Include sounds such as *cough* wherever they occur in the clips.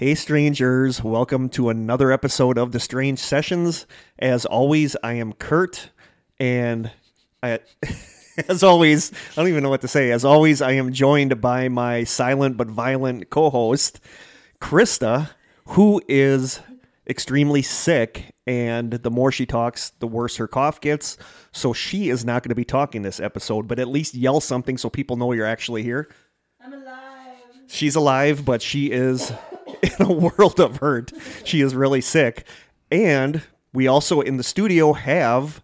Hey, strangers, welcome to another episode of The Strange Sessions. As always, I am Kurt, and I, *laughs* as always, I don't even know what to say. As always, I am joined by my silent but violent co host, Krista, who is extremely sick, and the more she talks, the worse her cough gets. So she is not going to be talking this episode, but at least yell something so people know you're actually here. I'm alive. She's alive, but she is *laughs* in a world of hurt. She is really sick. And we also in the studio have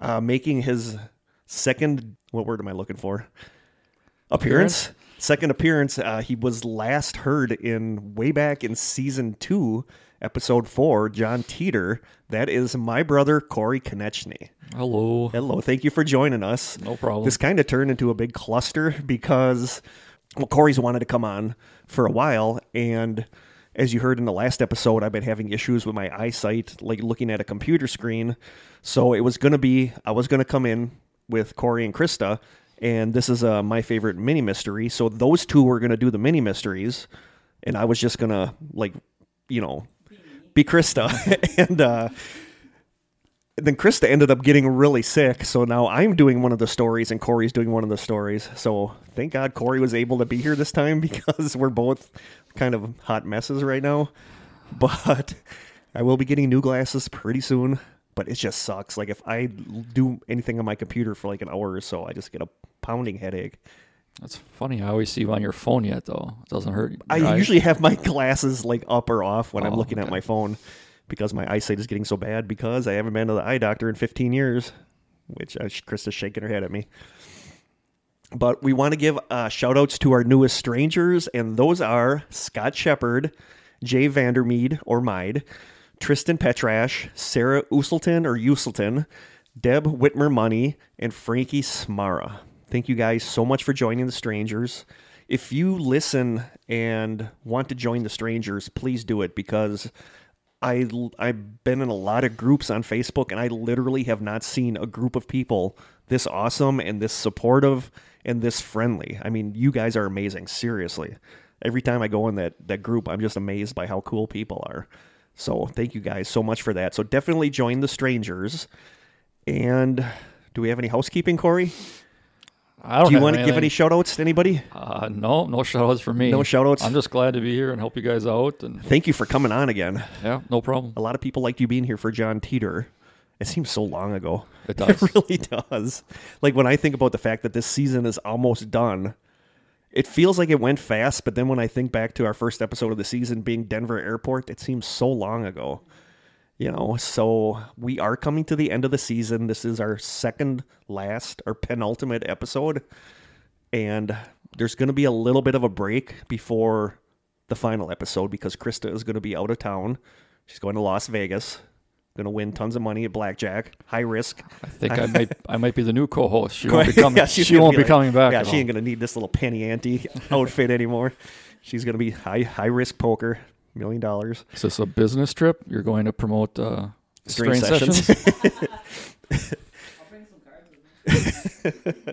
uh, making his second, what word am I looking for? Appearance. Second appearance. Uh, he was last heard in way back in season two, episode four, John Teeter. That is my brother, Kory Konechny. Hello. Hello. Thank you for joining us. No problem. This kind of turned into a big cluster because, well, Kory's wanted to come on for a while. And as you heard in the last episode, I've been having issues with my eyesight, like looking at a computer screen. So it was going to be, I was going to come in with Kory and Krista. And this is uh, my favorite mini mystery. So those two were going to do the mini mysteries. And I was just going to, like, you know, be Krista. *laughs* and, uh, then Krista ended up getting really sick, so now I'm doing one of the stories and Kory's doing one of the stories. So thank God Kory was able to be here this time *laughs* because we're both kind of hot messes right now. *laughs* But I will be getting new glasses pretty soon. But it just sucks. Like if I do anything on my computer for like an hour or so, I just get a pounding headache. That's funny. I always see you on your phone yet, though. It doesn't hurt. I eyes. usually have my *laughs* glasses like up or off when I'm Oh, looking at my phone because my eyesight is getting so bad because I haven't been to the eye doctor in 15 years, which uh, Krista's shaking her head at me. But we want to give uh, shout outs to our newest strangers, and those are Scott Shepard, Jay Vandermeed or Mide, Tristan Petrash, Sarah Uselton or Uselton, Deb Whitmer Money, and Frankie Smara. Thank you guys so much for joining the strangers. If you listen and want to join the strangers, please do it because I I've been in a lot of groups on Facebook and I literally have not seen a group of people this awesome and this supportive and this friendly. I mean, you guys are amazing, seriously. Every time I go in that that group, I'm just amazed by how cool people are. So, thank you guys so much for that. So, definitely join the strangers. And do we have any housekeeping, Kory? I don't Do you want to give any shout outs to anybody? Uh, no, no shout outs for me. No shout-outs? I'm just glad to be here and help you guys out. And Thank you for coming on again. yeah, no problem. A lot of people liked you being here for John Teeter. It seems so long ago. It *laughs* does. It really does. Like when I think about the fact that this season is almost done, it feels like it went fast. But then when I think back to our first episode of the season being Denver Airport, it seems so long ago. You know, so we are coming to the end of the season. This is our second last or penultimate episode. And there's going to be a little bit of a break before the final episode because Krista is going to be out of town. She's going to Las Vegas. Going to win tons of money at blackjack, high risk. I think I might I might be the new co-host. She won't be *laughs* coming. Yeah, she won't be like- coming back. Yeah, she all. ain't gonna need this little penny ante *laughs* outfit anymore. She's gonna be high high risk poker, million dollars. Is this a business trip? You're going to promote uh, Strange strange, Sessions. sessions? *laughs* I'll bring some cards with me.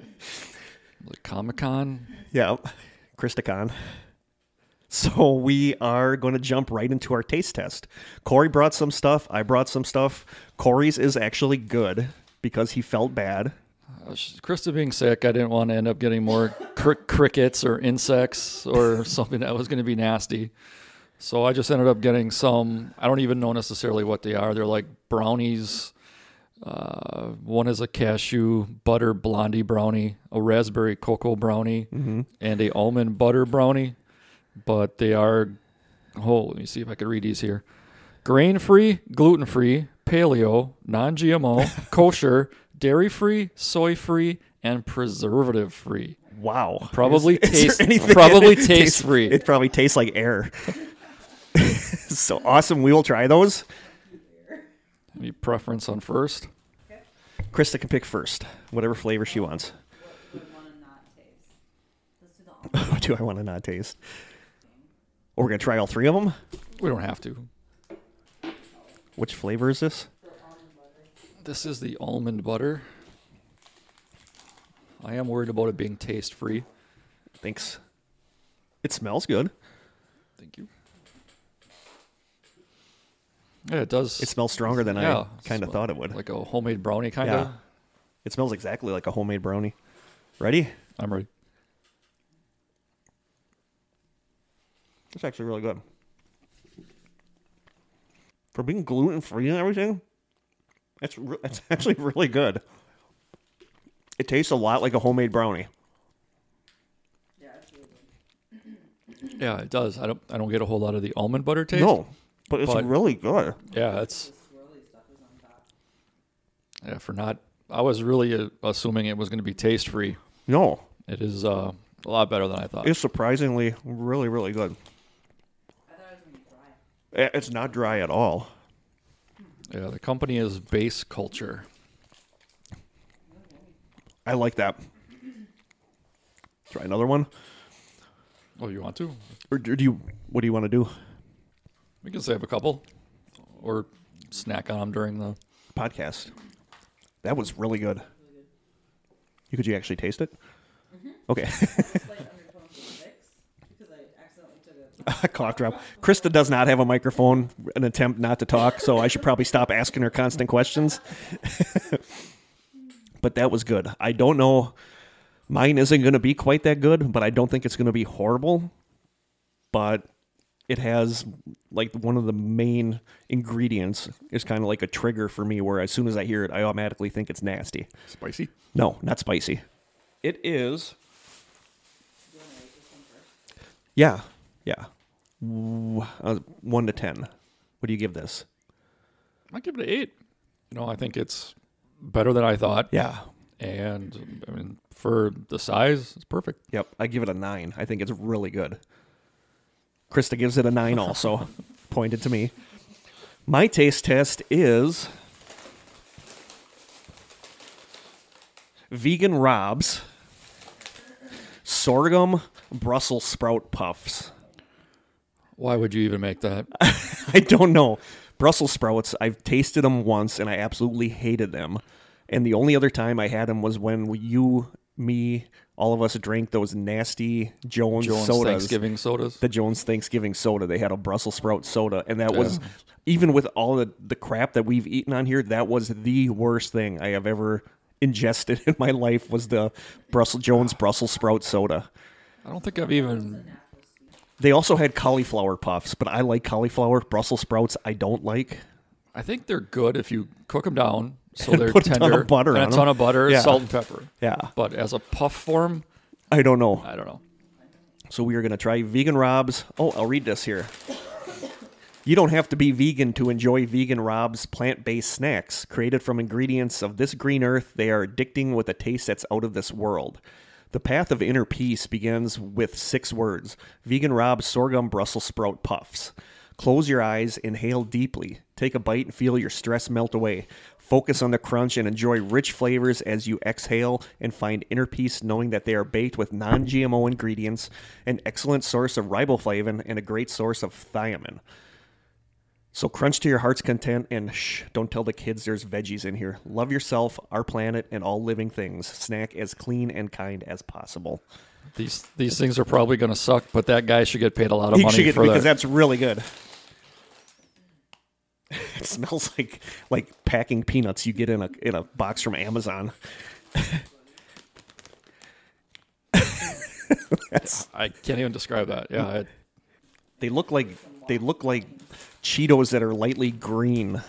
Comic Con. Yeah, Christicon. So we are going to jump right into our taste test. Kory brought some stuff. I brought some stuff. Kory's is actually good because he felt bad. Uh, Krista being sick, I didn't want to end up getting more cr- *laughs* crickets or insects or *laughs* something that was going to be nasty. So I just ended up getting some. I don't even know necessarily what they are. They're like brownies. Uh, one is a cashew butter blondie brownie, a raspberry cocoa brownie, and a almond butter brownie. But they are. Oh, let me see if I can read these here. Grain free, gluten free, paleo, non GMO, *laughs* kosher, dairy free, soy free, and preservative free. Wow. Probably Is- is taste- anything- probably it taste tastes- free. It probably tastes like air. *laughs* so awesome. We will try those. Any preference on first? Krista can pick first, whatever flavor she wants. Would want to not taste. Let's do the. *laughs* What do I want to not taste? Or we're gonna try all three of them. We don't have to. Which flavor is this? This is the almond butter. I am worried about it being taste free. Thanks. It smells good. Thank you. Yeah, it does. It smells stronger than yeah, I kind of thought it would. Like a homemade brownie, kind of. yeah. of. It smells exactly like a homemade brownie. Ready? I'm ready. It's actually really good. For being gluten free and everything, it's re- it's *laughs* actually really good. It tastes a lot like a homemade brownie. Yeah, it's really good. Yeah, it does. I don't. I don't get a whole lot of the almond butter taste. No, but it's But- really good. Yeah, it's The swirly stuff is on top. yeah for not. I was really uh, assuming it was going to be taste free. No, It is uh, a lot better than I thought. it's surprisingly really really good. I thought it was gonna be dry. Eh, Eh, it's not dry at all. Yeah, the company is Base Culture. I like that. Try another one, Oh, you want to? or do you? What do you want to do? We can save a couple, or snack on them during the. Podcast. That was really good. You could you actually taste it? Mm-hmm. Okay. *laughs* Slight undertone of six because I accidentally took a. a *laughs* cough drop. Krista does not have a microphone, an attempt not to talk, so I should probably stop asking her constant questions. *laughs* but that was good. I don't know. Mine isn't going to be quite that good, but I don't think it's going to be horrible. But it has like one of the main ingredients is kind of like a trigger for me where as soon as I hear it, I automatically think it's nasty. Spicy. No, not spicy. It is. Do you want to rate this one first? Yeah, yeah. Uh, one to ten. What do you give this? I give it an eight. You know, I think it's better than I thought, Yeah. and I mean, for the size, it's perfect. Yep. I give it a nine. I think it's really good. Krista gives it a nine also. *laughs* pointed to me. My taste test is vegan Rob's sorghum Brussels sprout puffs. Why would you even make that? *laughs* I don't know. Brussels sprouts, I've tasted them once and I absolutely hated them. And the only other time I had them was when you, me, all of us drank those nasty Jones, Jones sodas. Thanksgiving sodas. The Jones Thanksgiving soda. They had a Brussels sprout soda. And that was, even with all the, the crap that we've eaten on here, that was the worst thing I have ever ingested *laughs* in my life was the Brussels Jones Brussels sprout soda. I don't think I've even. They also had cauliflower puffs, but I like cauliflower. Brussels sprouts I don't like. I think they're good if you cook them down *laughs* so And they're put a ton of tender. butter and on a ton 'em. of butter, Yeah. salt and pepper. Yeah. But as a puff form, I don't know. I don't know. So we are going to try vegan Rob's. Oh, I'll read this here. You don't have to be vegan to enjoy vegan Rob's plant-based snacks. Created from ingredients of this green earth, they are addicting with a taste that's out of this world. The path of inner peace begins with six words. Vegan Rob's sorghum Brussels sprout puffs. Close your eyes, inhale deeply, take a bite and feel your stress melt away. Focus on the crunch and enjoy rich flavors as you exhale and find inner peace knowing that they are baked with non GMO ingredients, an excellent source of riboflavin, and a great source of thiamine. So crunch to your heart's content and shh, don't tell the kids there's veggies in here. Love yourself, our planet, and all living things. Snack as clean and kind as possible. These these things are probably going to suck, but that guy should get paid a lot of You money should get for because that. that's really good. *laughs* It smells like like packing peanuts you get in a in a box from Amazon. *laughs* I can't even describe that. Yeah, They look like they look like Cheetos that are lightly green.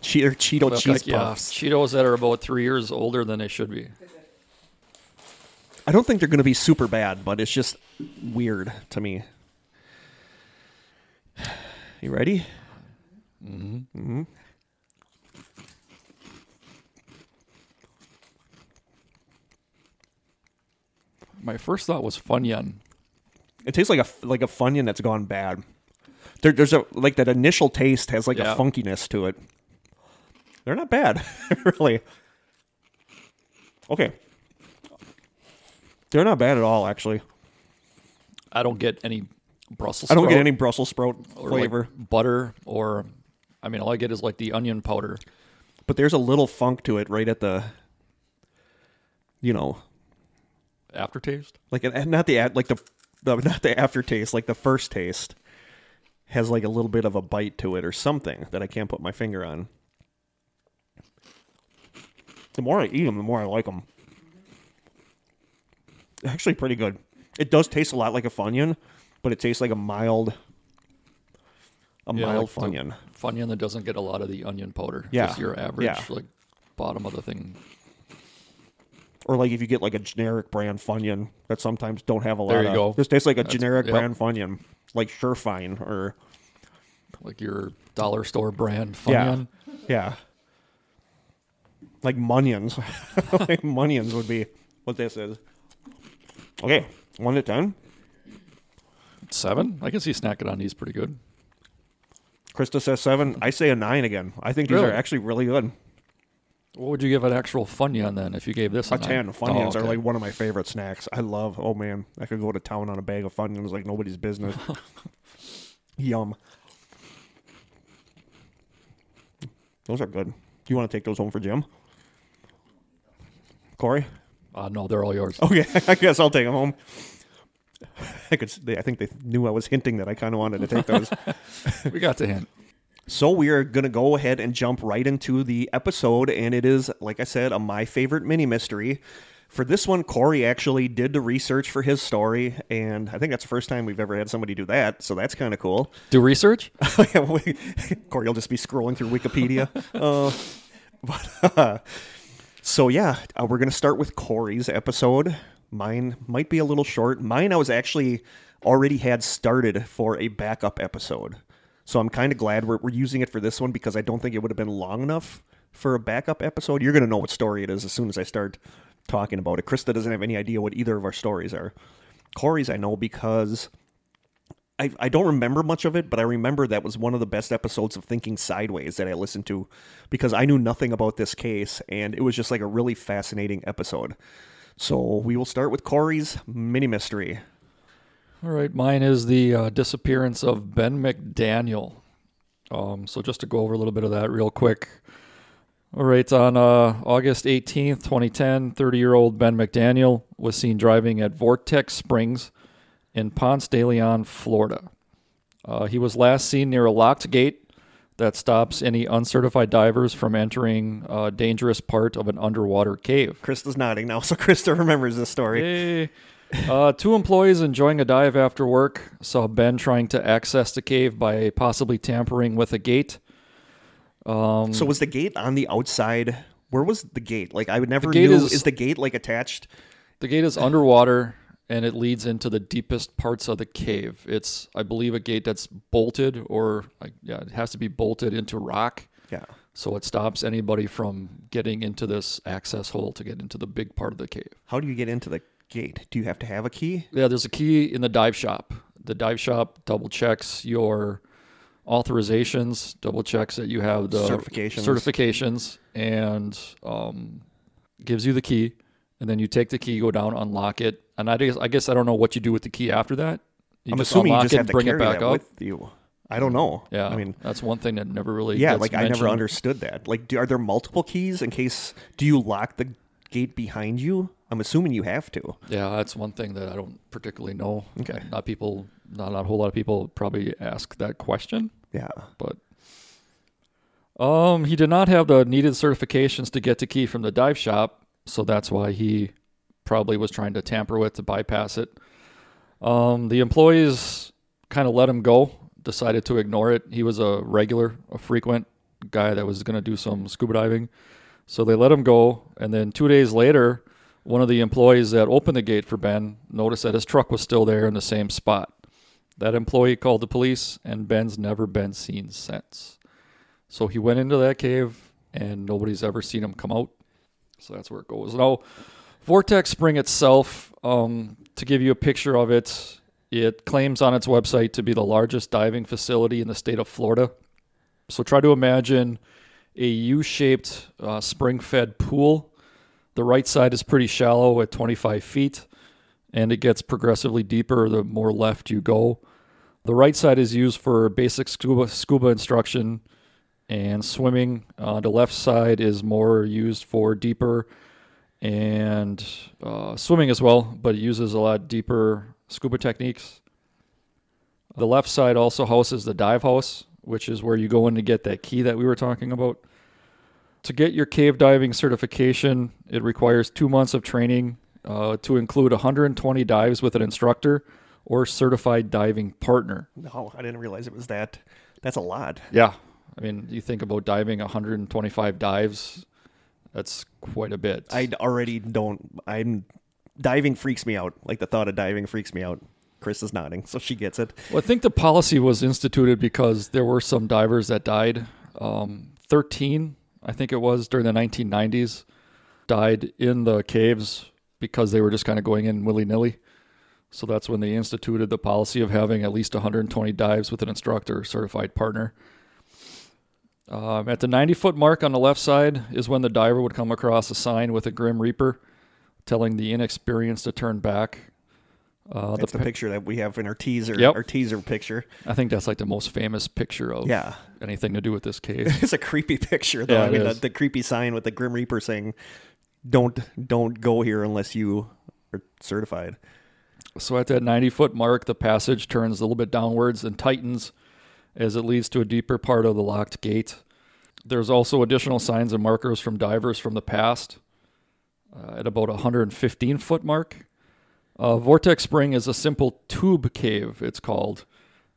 Che- or Cheeto look cheese like, yeah, puffs. Cheetos that are about three years older than they should be. I don't think they're going to be super bad, but it's just weird to me. You ready? Hmm. My first thought was Funyun. It tastes like a like a funyun that's gone bad. There, there's a like that initial taste has like Yeah. a funkiness to it. They're not bad, *laughs* really. Okay, they're not bad at all. Actually, I don't get any Brussels. I don't get any Brussels sprout or like flavor, butter or, I mean, all I get is like the onion powder. but there's a little funk to it right at the, you know, Aftertaste. like and not the like the, the not the aftertaste, like the first taste. Has like a little bit of a bite to it or something that I can't put my finger on. The more I eat them, the more I like them. Actually, pretty good. It does taste a lot like a Funyun, but it tastes like a mild, a Yeah, mild like Funyun. Funyun that doesn't get a lot of the onion powder. Yeah, Just your average, yeah. like bottom of the thing. Or like if you get like a generic brand Funyun that sometimes don't have a lot There you of. go. This tastes like a That's- generic yep. brand Funyun, like Shurfine or Like your dollar store brand Yeah. Yeah, like Munions. *laughs* like Munions would be what this is. Okay, one to ten. Seven? I can see snacking on these pretty good. Krista says seven. I say a nine again. I think these Really? are actually really good. What would you give an actual Funyun then if you gave this a, A ten. Funyuns Oh, are like one of my favorite snacks. I love. Oh man, I could go to town on a bag of Funyuns like nobody's business. *laughs* Yum. Those are good. Do you want to take those home for Jim? Kory? Uh, no, they're all yours. Okay, *laughs* I guess I'll take them home. I could. They, I think they knew I was hinting that I kind of wanted to take those. *laughs* we got the hint. So we are going to go ahead and jump right into the episode, and it is, like I said, a my favorite mini mystery. For this one, Kory actually did the research for his story, and I think that's the first time we've ever had somebody do that, so that's kind of cool. *laughs* Do research? *laughs* *laughs* Kory will just be scrolling through Wikipedia. uh, but, uh, so yeah, uh, we're gonna start with Kory's episode. Mine might be a little short. Mine I was actually already had started for a backup episode, so I'm kind of glad we're, we're using it for this one because I don't think it would have been long enough for a backup episode. You're gonna know what story it is as soon as I start talking about it. Krista doesn't have any idea what either of our stories are. Kory's I know because I, I don't remember much of it, but I remember that was one of the best episodes of Thinking Sideways that I listened to because I knew nothing about this case, and it was just like a really fascinating episode. So we will start with Kory's mini mystery. All right, mine is the uh, disappearance of Ben McDaniel. Um, so just to go over a little bit of that real quick. All right, on uh, August 18th, 2010, 30-year-old Ben McDaniel was seen driving at Vortex Springs in Ponce de Leon, Florida. Uh, he was last seen near a locked gate that stops any uncertified divers from entering a dangerous part of an underwater cave. Krista's nodding now, *laughs* so Krista remembers this story. Hey. Uh, two employees enjoying a dive after work saw Ben trying to access the cave by possibly tampering with a gate. Um, So was the gate on the outside? Where was the gate? Like I would never knew. is- Is, the gate like attached? the gate is underwater and it leads into the deepest parts of the cave. It's, I believe, a gate that's bolted or, like, yeah, it has to be bolted into rock. Yeah. So it stops anybody from getting into this access hole to get into the big part of the cave. How do you get into the gate? Do you have to have a key? Yeah, there's a key in the dive shop. The dive shop double checks your authorizations, double checks that you have the Certifications. certifications, and um, gives you the key. And then you take the key, go down, unlock it, and I guess I guess I don't know what you do with the key after that. You I'm assuming you just it have to bring carry it back that up. with you. I don't know. yeah, I mean, that's one thing that never really Yeah, like I never understood that. Like, do, are there multiple keys in case? Do you lock the gate behind you? I'm assuming you have to. Yeah, that's one thing that I don't particularly know. Okay. not people, not, not a whole lot of people probably ask that question. Yeah. but um, he did not have the needed certifications to get the key from the dive shop, so that's why he probably was trying to tamper with to bypass it. Um, the employees kind of let him go, decided to ignore it. He was a regular, a frequent guy that was going to do some scuba diving, so they let him go. And then two days later, one of the employees that opened the gate for Ben noticed that his truck was still there in the same spot. That employee called the police, and Ben's never been seen since. So he went into that cave, and nobody's ever seen him come out. So that's where it goes. Now, Vortex Spring itself, um, to give you a picture of it, it claims on its website to be the largest diving facility in the state of Florida. So try to imagine a U-shaped uh, spring-fed pool. The right side is pretty shallow at 25 feet, and it gets progressively deeper the more left you go. The right side is used for basic scuba scuba instruction and swimming. Uh, the left side is more used for deeper and uh, swimming as well, but it uses a lot deeper scuba techniques. The left side also houses the dive house, which is where you go in to get that key that we were talking about. To get your cave diving certification, it requires two months of training uh, to include 120 dives with an instructor or certified diving partner. No, I didn't realize it was that. That's a lot. Yeah. I mean, you think about diving 125 dives, that's quite a bit. I already don't. I'm diving freaks me out. Like the thought of diving freaks me out. Chris is nodding, so she gets it. Well, I think the policy was instituted because there were some divers that died. Um, 13, I think it was, during the 1990s, died in the caves because they were just kind of going in willy nilly. So that's when they instituted the policy of having at least 120 dives with an instructor or certified partner. Um, at the 90 foot mark on the left side is when the diver would come across a sign with a Grim Reaper telling the inexperienced to turn back. Uh, That's the, pi- picture that we have in our teaser. Yep. Our teaser picture. I think that's like the most famous picture of Yeah. anything to do with this cave. *laughs* It's a creepy picture, though. Yeah, I mean, the, the creepy sign with the Grim Reaper saying, "Don't don't go here unless you are certified." So at that 90 foot mark, the passage turns a little bit downwards and tightens as it leads to a deeper part of the locked gate. There's also additional signs and markers from divers from the past uh, at about a 115 foot mark. Uh, Vortex Spring is a simple tube cave, it's called.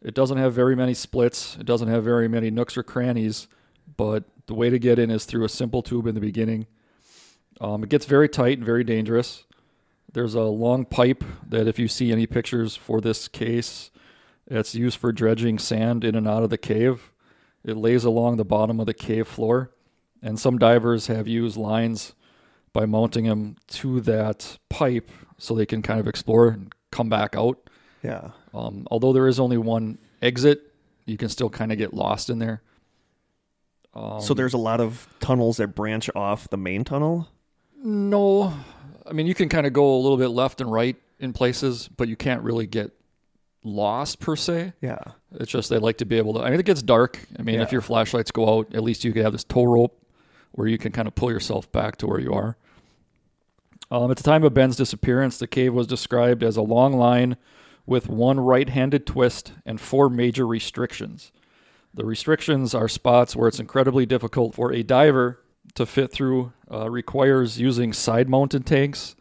It doesn't have very many splits, it doesn't have very many nooks or crannies, but the way to get in is through a simple tube in the beginning. Um, it gets very tight and very dangerous. There's a long pipe that, if you see any pictures for this case, it's used for dredging sand in and out of the cave. It lays along the bottom of the cave floor, and some divers have used lines by mounting them to that pipe so they can kind of explore and come back out. Yeah. Um, although there is only one exit, you can still kind of get lost in there. Um, so there's a lot of tunnels that branch off the main tunnel. No, I mean you can kind of go a little bit left and right in places, but you can't really get lost per se. Yeah. It's just they like to be able to. I mean, it gets dark. I mean, if your flashlights go out, at least you could have this tow rope where you can kind of pull yourself back to where you are. Um, at the time of Ben's disappearance, the cave was described as a long line with one right-handed twist and four major restrictions. The restrictions are spots where it's incredibly difficult for a diver to fit through. Uh, requires using side-mounted tanks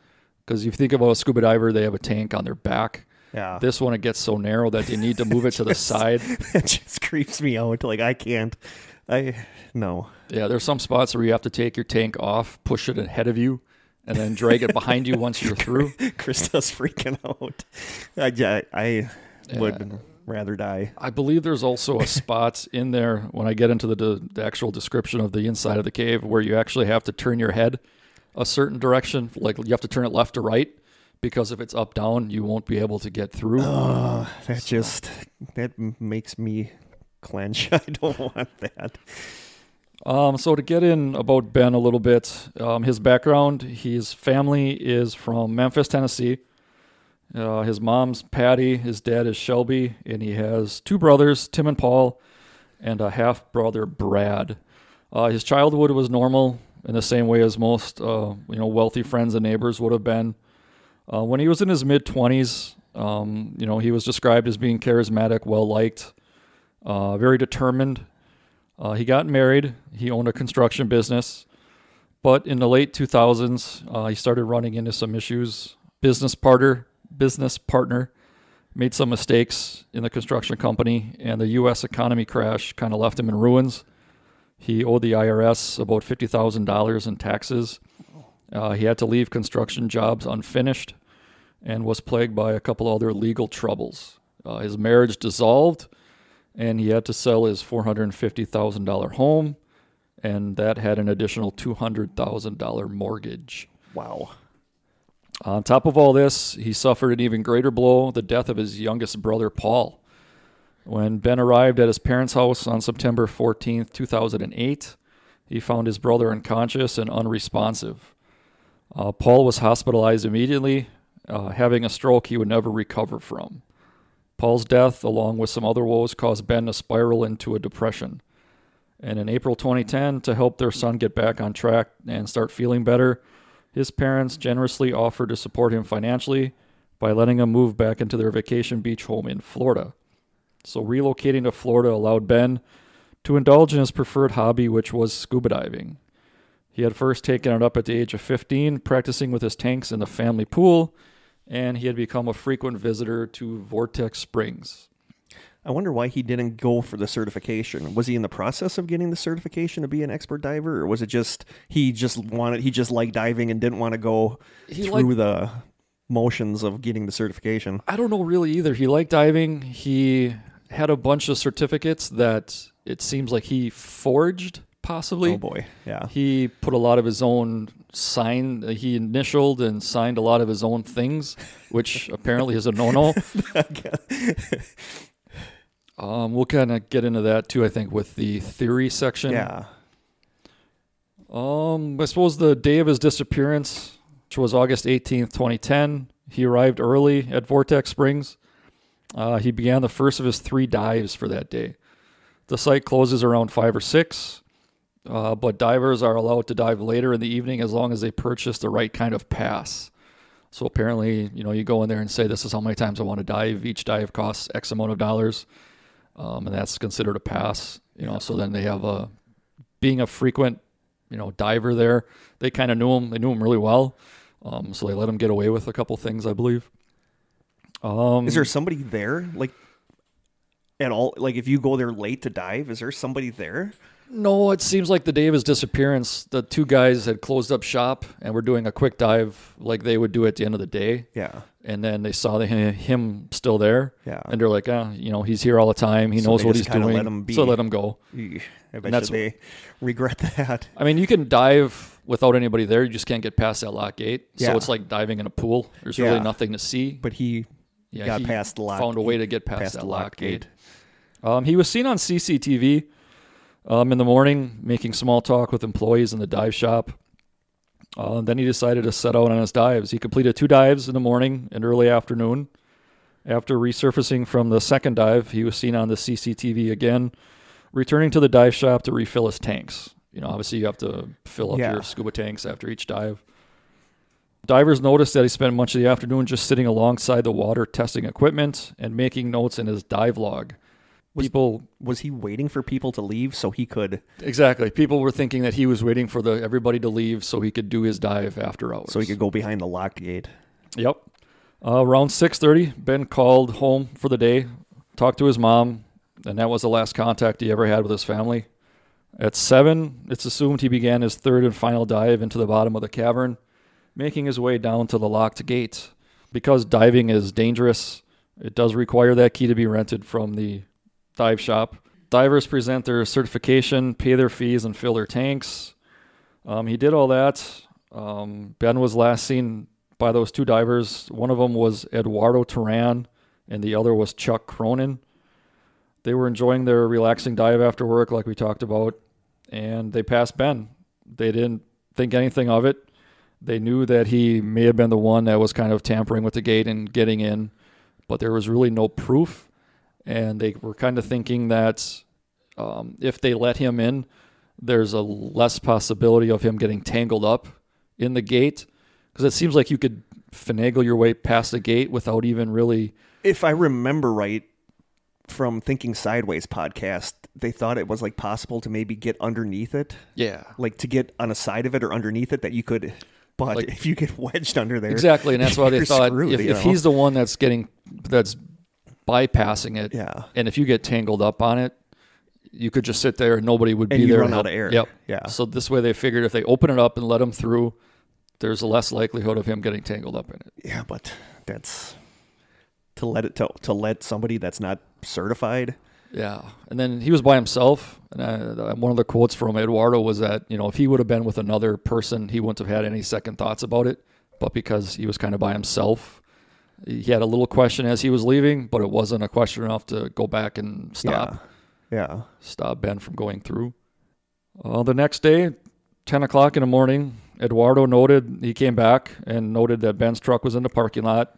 because if you think about a scuba diver, they have a tank on their back. Yeah. This one it gets so narrow that you need to move it to the *laughs* side. *laughs* it just creeps me out. Like I can't. I no. Yeah, there's some spots where you have to take your tank off, push it ahead of you, and then drag it behind you once you're *laughs* through. Krista's freaking out. I, yeah, I would rather die. I believe there's also a spot in there when I get into the, the actual description of the inside of the cave where you actually have to turn your head a certain direction, like you have to turn it left to right, because if it's up down, you won't be able to get through. Oh, that just that makes me clench. *laughs* I don't want that. Um, so to get in about Ben a little bit, um, his background, his family is from Memphis, Tennessee. Uh, his mom's Patty, his dad is Shelby, and he has two brothers, Tim and Paul, and a half brother, Brad. Uh, his childhood was normal in the same way as most, uh, you know, wealthy friends and neighbors would have been. Uh, when he was in his mid twenties, um, you know, he was described as being charismatic, well liked, uh, very determined. Uh, he got married. He owned a construction business. But in the late 2000s, uh, he started running into some issues. Business partner, business partner, made some mistakes in the construction company, and the U.S. economy crash kind of left him in ruins. He owed the IRS about fifty thousand dollars in taxes. Uh, he had to leave construction jobs unfinished, and was plagued by a couple other legal troubles. Uh, his marriage dissolved and he had to sell his $450,000 home, and that had an additional $200,000 mortgage. Wow. On top of all this, he suffered an even greater blow the death of his youngest brother, Paul. When Ben arrived at his parents' house on September 14th, 2008, he found his brother unconscious and unresponsive. Uh, Paul was hospitalized immediately, uh, having a stroke he would never recover from. Paul's death, along with some other woes, caused Ben to spiral into a depression. And in April 2010, to help their son get back on track and start feeling better, his parents generously offered to support him financially by letting him move back into their vacation beach home in Florida. So relocating to Florida allowed Ben to indulge in his preferred hobby, which was scuba diving. He had first taken it up at the age of 15, practicing with his tanks in the family pool, and he had become a frequent visitor to Vortex Springs. I wonder why he didn't go for the certification. Was he in the process of getting the certification to be an expert diver, or was it just he just wanted he just liked diving and didn't want to go He through the motions of getting the certification? I don't know really either. He liked diving. He had a bunch of certificates that it seems like he forged, possibly. Oh boy, yeah. He put a lot of his own sign. He initialed and signed a lot of his own things, which *laughs* apparently is a no-no. *laughs* Um, we'll kind of get into that too. I think with the theory section. yeah. Um, I suppose the day of his disappearance, which was August 18th, 2010, he arrived early at Vortex Springs. Uh, he began the first of his three dives for that day. The site closes around 5 or 6, uh, but divers are allowed to dive later in the evening as long as they purchase the right kind of pass. So apparently, you know, you go in there and say, This is how many times I want to dive. Each dive costs X amount of dollars, um, and that's considered a pass. You know, so then they have a being a frequent you know, diver there. They kind of knew him. They knew him really well. Um, so they let him get away with a couple things, I believe. Um, Is there somebody there, like at all? Like if you go there late to dive, is there somebody there? No, it seems like the day of his disappearance, the two guys had closed up shop and were doing a quick dive like they would do at the end of the day. Yeah. And then they saw the, him still there. Yeah. And they're like, ah, you know, he's here all the time. He So knows what he's doing. let him be. So let him go. I bet that's you they regret that. I mean, you can dive without anybody there. You just can't get past that lock gate. Yeah. So it's like diving in a pool. There's really nothing to see. But he Yeah, got he past the lock. Found a way to get past, passed that lock gate. gate. Um, he was seen on CCTV um, in the morning making small talk with employees in the dive shop. Uh, then he decided to set out on his dives. He completed two dives in the morning and early afternoon. After resurfacing from the second dive, he was seen on the CCTV again, returning to the dive shop to refill his tanks. You know, obviously you have to fill up Yeah. your scuba tanks after each dive. Divers noticed that he spent much of the afternoon just sitting alongside the water testing equipment and making notes in his dive log. People Was he waiting for people to leave so he could exactly. People were thinking that he was waiting for the everybody to leave so he could do his dive after hours. so he could go behind the lock gate? Yep. Uh, around 6:30, Ben called home for the day, talked to his mom, and that was the last contact he ever had with his family. At 7, it's assumed he began his third and final dive into the bottom of the cavern, making his way down to the locked gate. Because diving is dangerous, it does require that key to be rented from the dive shop. Divers present their certification, pay their fees, and fill their tanks. Um, he did all that. Um, ben was last seen by those two divers. One of them was Eduardo Turan, and the other was Chuck Cronin. They were enjoying their relaxing dive after work, like we talked about, and they passed Ben. They didn't think anything of it. They knew that he may have been the one that was kind of tampering with the gate and getting in, but there was really no proof. And they were kind of thinking that um, if they let him in, there's a less possibility of him getting tangled up in the gate because it seems like you could finagle your way past the gate without even really. If I remember right from Thinking Sideways podcast, they thought it was like possible to maybe get underneath it, Yeah. like to get on a side of it or underneath it that you could. But Like- if you get *laughs* wedged under there, Exactly, and that's why *laughs* they thought screwed, if, if he's the one that's getting that's bypassing it, yeah, and if you get tangled up on it, you could just sit there and nobody would And be you there. run out of air. Yep. Yeah. So this way they figured if they open it up and let him through, there's a less likelihood of him getting tangled up in it. yeah, but that's to let it to to let somebody that's not certified. Yeah, and then he was by himself. And I, one of the quotes from Eduardo was that you know if he would have been with another person, he wouldn't have had any second thoughts about it. But because he was kind of by himself, he had a little question as he was leaving, but it wasn't a question enough to go back and stop Yeah, yeah. stop Ben from going through. Uh, the next day, 10 o'clock in the morning, Eduardo noted he came back and noted that Ben's truck was in the parking lot,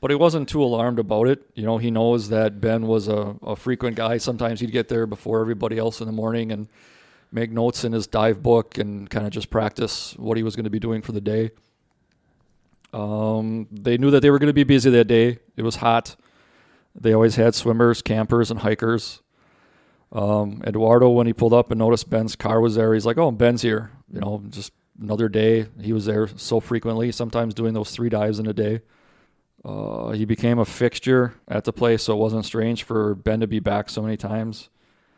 but he wasn't too alarmed about it. You know, he knows that Ben was a, a frequent guy. Sometimes he'd get there before everybody else in the morning and make notes in his dive book and kind of just practice what he was going to be doing for the day. Um, they knew that they were going to be busy that day. It was hot. They always had swimmers, campers, and hikers. Um, Eduardo, when he pulled up and noticed Ben's car was there, he's like, "Oh, Ben's here." You know, just another day. He was there so frequently, sometimes doing those three dives in a day. Uh, he became a fixture at the place, so it wasn't strange for Ben to be back so many times.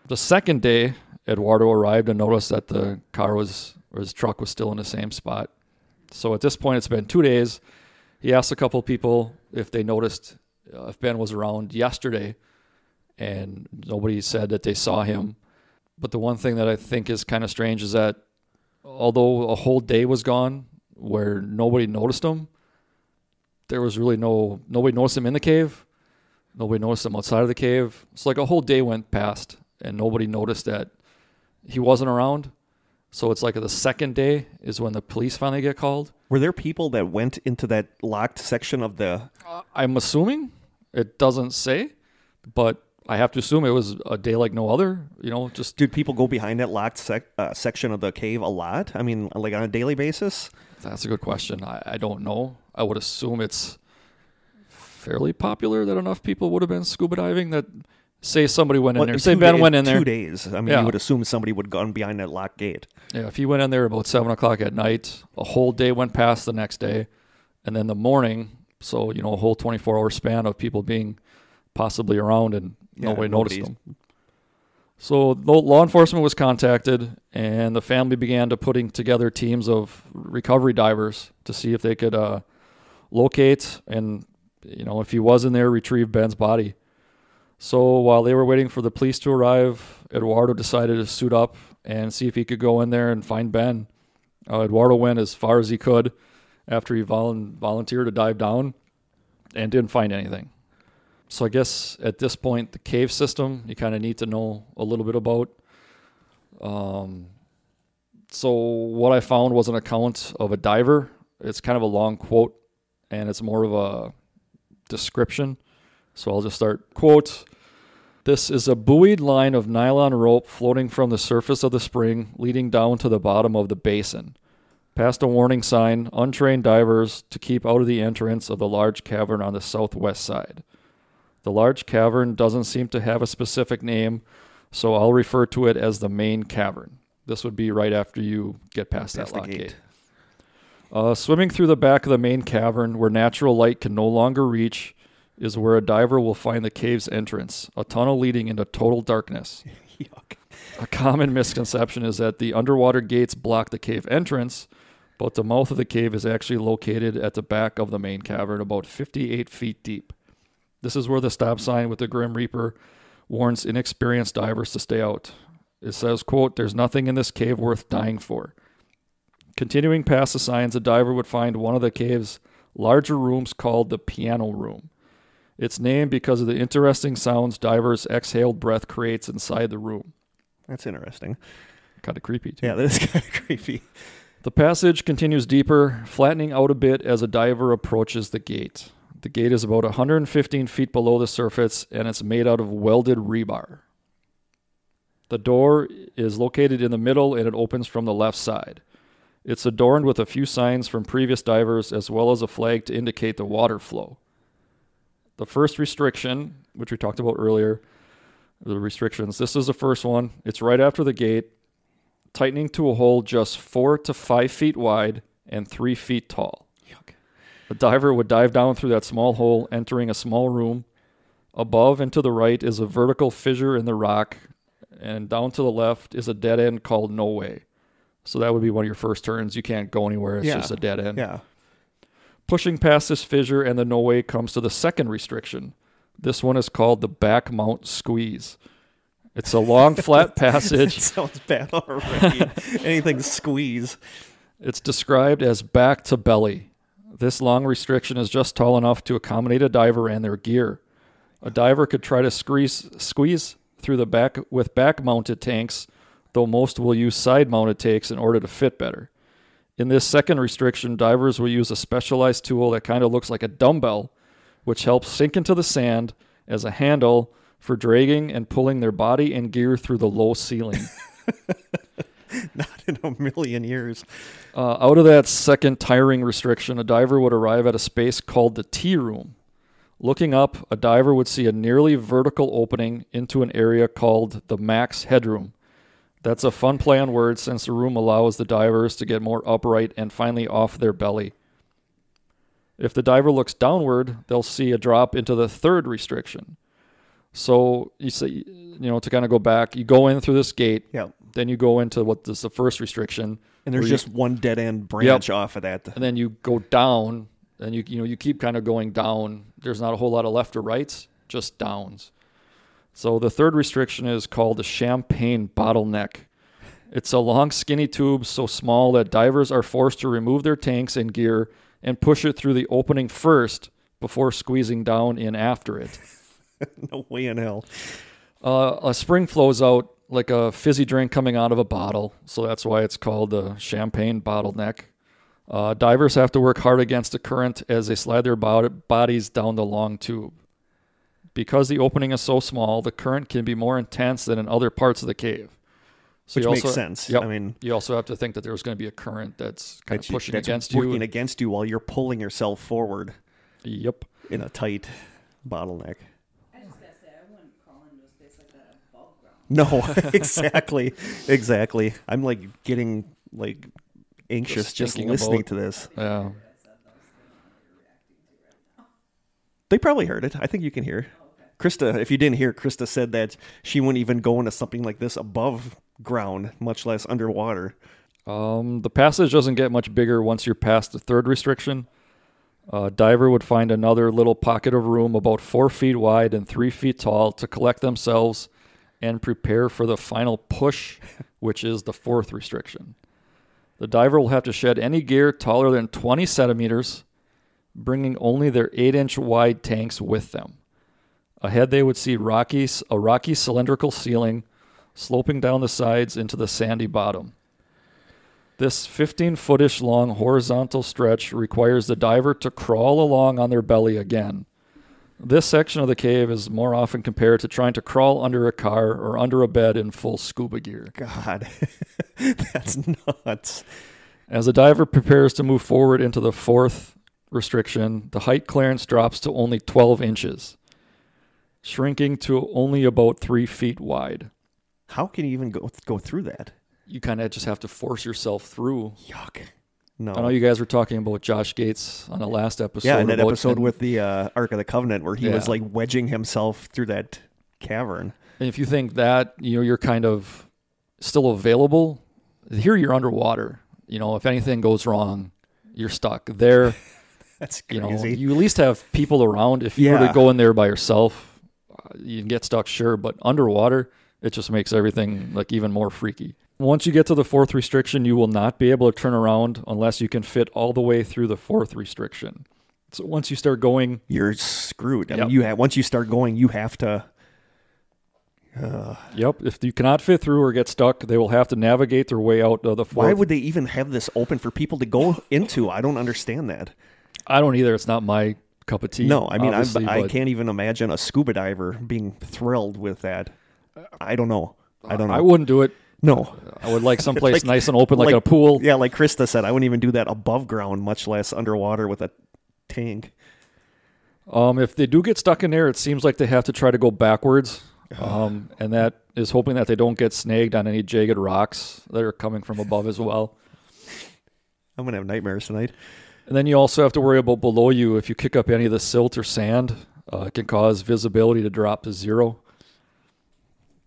The second day, Eduardo arrived and noticed that the car was, or his truck was still in the same spot. So at this point, it's been two days. He asked a couple people if they noticed uh, if Ben was around yesterday, and nobody said that they saw him. But the one thing that I think is kind of strange is that although a whole day was gone where nobody noticed him, there was really no nobody noticed him in the cave. Nobody noticed him outside of the cave. It's like a whole day went past and nobody noticed that he wasn't around. So it's like the second day is when the police finally get called. Were there people that went into that locked section of the? I'm assuming it doesn't say, but I have to assume it was a day like no other. You know, just Did people go behind that locked sec, uh, section of the cave a lot? I mean, like on a daily basis. that's a good question. I, I don't know. I would assume it's fairly popular that enough people would have been scuba diving that say somebody went in Well, there. Say Ben days- went in there. Two days. I mean, Yeah. you would assume somebody would gone behind that locked gate. Yeah, if he went in there about seven o'clock at night, a whole day went past the next day, and then the morning. So you know, a whole twenty-four hour span of people being possibly around and Yeah, nobody noticed nobody's- them. So law enforcement was contacted, and the family began to putting together teams of recovery divers to see if they could uh, locate and you know if he was in there, retrieve Ben's body. So while they were waiting for the police to arrive, Eduardo decided to suit up and see if he could go in there and find Ben. Uh, Eduardo went as far as he could after he volun- volunteered to dive down and didn't find anything. So I guess at this point, the cave system you kind of need to know a little bit about. Um, so what I found was an account of a diver. It's kind of a long quote, and it's more of a description. So I'll just start quote. This is a buoyed line of nylon rope floating from the surface of the spring, leading down to the bottom of the basin. Past a warning sign, untrained divers to keep out of the entrance of the large cavern on the southwest side. The large cavern doesn't seem to have a specific name, so I'll refer to it as the main cavern. This would be right after you get past, Past that lock gate. gate. Uh, swimming through the back of the main cavern, where natural light can no longer reach, is where a diver will find the cave's entrance, a tunnel leading into total darkness. *laughs* Yuck. A common misconception is that the underwater gates block the cave entrance, but the mouth of the cave is actually located at the back of the main cavern, about 58 feet deep. This is where the stop sign with the Grim Reaper warns inexperienced divers to stay out. It says, quote, there's nothing in this cave worth dying for. Continuing past the signs, a diver would find one of the cave's larger rooms called the piano room. It's named because of the interesting sounds divers' exhaled breath creates inside the room. That's interesting. Kind of creepy, too. Yeah, that is *laughs* kind of creepy. The passage continues deeper, flattening out a bit as a diver approaches the gate. The gate is about 115 feet below the surface and it's made out of welded rebar. The door is located in the middle and it opens from the left side. It's adorned with a few signs from previous divers as well as a flag to indicate the water flow. The first restriction, which we talked about earlier, the restrictions, this is the first one. It's right after the gate tightening to a hole just four to five feet wide and three feet tall. Yuck. A diver would dive down through that small hole, entering a small room. Above and to the right is a vertical fissure in the rock, and down to the left is a dead end called No Way. So that would be one of your first turns. You can't go anywhere, it's Yeah. just a dead end. Yeah. Pushing past this fissure and the no way comes to the second restriction. This one is called the back mount squeeze. It's a long, *laughs* flat passage. sounds bad already. *laughs* Anything squeeze. It's described as back to belly. This long restriction is just tall enough to accommodate a diver and their gear. A diver could try to squeeze, squeeze through the back with back mounted tanks, though most will use side mounted tanks in order to fit better. In this second restriction, divers will use a specialized tool that kind of looks like a dumbbell, which helps sink into the sand as a handle for dragging and pulling their body and gear through the low ceiling. *laughs* *laughs* Not in a million years. Uh, out of that second tiring restriction, a diver would arrive at a space called the T room. Looking up, a diver would see a nearly vertical opening into an area called the max headroom. That's a fun play on words since the room allows the divers to get more upright and finally off their belly. If the diver looks downward, they'll see a drop into the third restriction. So you say, you know, to kind of go back, you go in through this gate, Yeah. then you go into what is the first restriction, And there's where you- just one dead end branch off of that. and then you go down, and you you know you keep kind of going down. There's not a whole lot of left or rights, just downs. So the third restriction is called the champagne bottleneck. It's a long, skinny tube so small that divers are forced to remove their tanks and gear and push it through the opening first before squeezing down in after it. *laughs* no way in hell. Uh, a spring flows out like a fizzy drink coming out of a bottle, so that's why it's called the champagne bottleneck. Uh, divers have to work hard against the current as they slide their bod- bodies down the long tube. Because the opening is so small, the current can be more intense than in other parts of the cave. So Which you makes also- sense. Yep. I mean, You also have to think that there's going to be a current that's kind that's, of pushing that's against working you. against you while you're pulling yourself forward Yep. in a tight bottleneck. I just gotta say, I wouldn't crawl into a space like that above ground. No, *laughs* exactly, exactly. I'm like getting like anxious Just just, listening about- to this. Yeah. They probably heard it. I think you can hear. Krista, if you didn't hear, Krista said that she wouldn't even go into something like this above ground, much less underwater. Um, the passage doesn't get much bigger once you're past the third restriction. A diver would find another little pocket of room about four feet wide and three feet tall to collect themselves and prepare for the final push, *laughs* which is the fourth restriction. The diver will have to shed any gear taller than 20 centimeters, bringing only their 8 inch wide tanks with them. Ahead, they would see rocky, a rocky cylindrical ceiling sloping down the sides into the sandy bottom. This 15 footish long horizontal stretch requires the diver to crawl along on their belly again. This section of the cave is more often compared to trying to crawl under a car or under a bed in full scuba gear. God, *laughs* that's nuts. As the diver prepares to move forward into the fourth restriction, the height clearance drops to only 12 inches, shrinking to only about three feet wide. How can you even go go through that? You kind of just have to force yourself through. Yuck. No. I know you guys were talking about Josh Gates on the last episode. yeah, in that episode and- with the uh, Ark of the Covenant, where he was like wedging himself through that cavern. And if you think that you know you're kind of still available, here you're underwater. You know, if anything goes wrong, you're stuck there. *laughs* That's You know, crazy. you at least have people around. If you were to go in there by yourself, you can get stuck, sure. But underwater, it just makes everything like even more freaky. Once you get to the fourth restriction, you will not be able to turn around unless you can fit all the way through the fourth restriction. So once you start going, You're screwed. I Yep. mean, you have, once you start going, you have to. Uh. yep, if you cannot fit through or get stuck, they will have to navigate their way out of the fourth Why would they even have this open for people to go into? I don't understand that. I don't either. It's not my cup of tea. No, I mean, I'm, I but can't even imagine a scuba diver being thrilled with that. I don't know. I don't know. I wouldn't do it. no. I would like *laughs* someplace Like- nice and open, like, like- a pool. Yeah, like Krista said, I wouldn't even do that above ground, much less underwater with a tank. Um, if they do get stuck in there, it seems like they have to try to go backwards, *sighs* um, and that is hoping that they don't get snagged on any jagged rocks that are coming from above as well. I'm gonna have nightmares tonight. And then you also have to worry about below you. If you kick up any of the silt or sand, uh, it can cause visibility to drop to zero.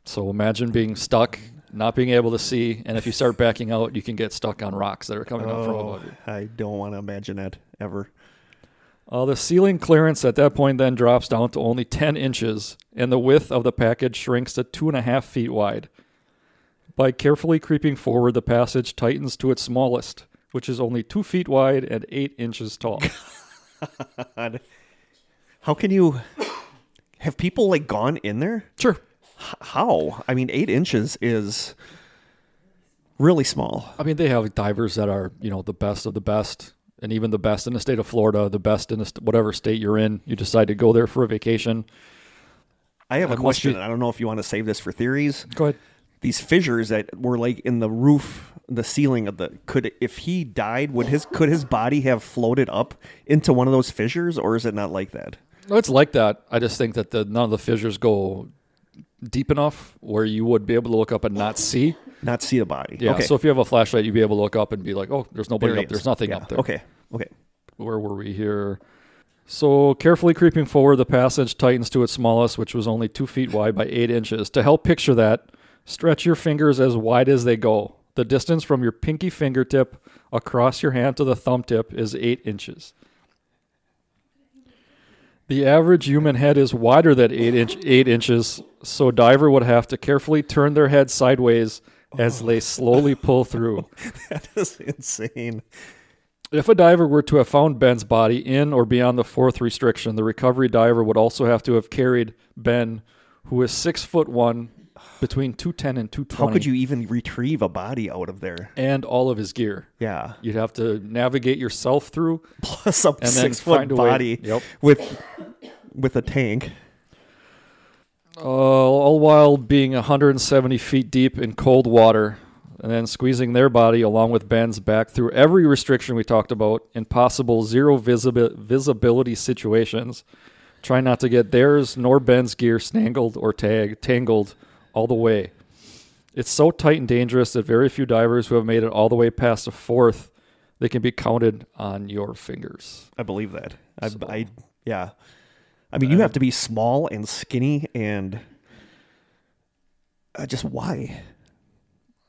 So imagine being stuck, not being able to see, and if you start backing out, you can get stuck on rocks that are coming up from Oh, above you. I don't want to imagine that ever. Uh, the ceiling clearance at that point then drops down to only 10 inches, and the width of the package shrinks to two and a half feet wide. By carefully creeping forward, the passage tightens to its smallest, which is only two feet wide and eight inches tall. *laughs* God. How can you have people like gone in there? sure. H- How? I mean, eight inches is really small. I mean, they have divers that are, you know, the best of the best, and even the best in the state of Florida, the best in the st- whatever state you're in. You decide to go there for a vacation. I have a question. be- I don't know if you want to save this for theories. Go ahead. These fissures that were like in the roof, the ceiling of the could if he died, would his could his body have floated up into one of those fissures, or is it not like that? No, It's like that. I just think that the none of the fissures go deep enough where you would be able to look up and not see. Not see the body. Yeah. Okay. So if you have a flashlight, you'd be able to look up and be like, "Oh, there's nobody There up. There's nothing Yeah. up there." Okay. Okay. Where were we here? So carefully creeping forward, the passage tightens to its smallest, which was only two feet wide by eight inches. To help picture that, stretch your fingers as wide as they go. The distance from your pinky fingertip across your hand to the thumb tip is eight inches. The average human head is wider than eight inch eight inches, so a diver would have to carefully turn their head sideways as oh. they slowly pull through. *laughs* that is insane. If a diver were to have found Ben's body in or beyond the fourth restriction, the recovery diver would also have to have carried Ben, who is six foot one, between two ten and 220. How could you even retrieve a body out of there? and all of his gear. Yeah. You'd have to navigate yourself through, Plus a six foot find a body Yep. with with a tank. Uh, all while being 170 feet deep in cold water, and then squeezing their body along with Ben's back through every restriction we talked about in possible zero visibi- visibility situations. Try not to get theirs nor Ben's gear snangled or tag- tangled all the way. It's so tight and dangerous that very few divers who have made it all the way past the fourth, they can be counted on your fingers. I believe that. I, So- I yeah. I mean, you have to be small and skinny and uh, just why?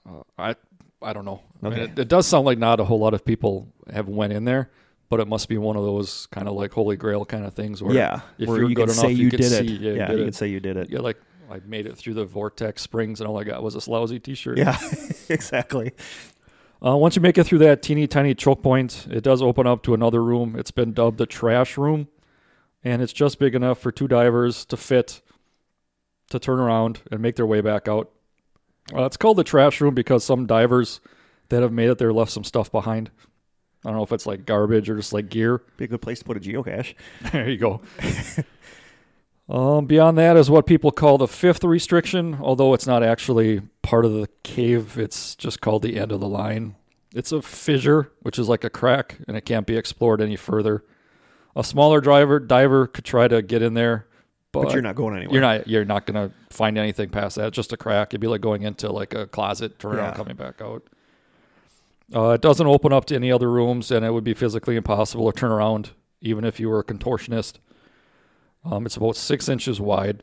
Uh, I I don't know. I mean, it, it does sound like not a whole lot of people have went in there, but it must be one of those kind of like holy grail kind of things where yeah, if where you're you good can enough, say you you did see, it. yeah, you yeah, did you it. can say you did it. yeah, like I made it through the vortex springs, and all I got was this lousy T-shirt. Yeah, *laughs* exactly. Uh, once you make it through that teeny tiny choke point, it does open up to another room. It's been dubbed the trash room, and it's just big enough for two divers to fit, to turn around and make their way back out. Uh, it's called the trash room because some divers that have made it there left some stuff behind. I don't know if it's like garbage or just like gear. Be a good place to put a geocache. *laughs* there you go. *laughs* um, beyond that is what people call the fifth restriction, although it's not actually part of the cave. It's just called the end of the line. It's a fissure, which is like a crack, and it can't be explored any further. A smaller driver diver could try to get in there, but, But you're not going anywhere. you're not you're not gonna find anything past that. It's just a crack. It'd be like going into like a closet, turn around, coming back out. Uh, it doesn't open up to any other rooms, and it would be physically impossible to turn around, even if you were a contortionist. Um, it's about six inches wide.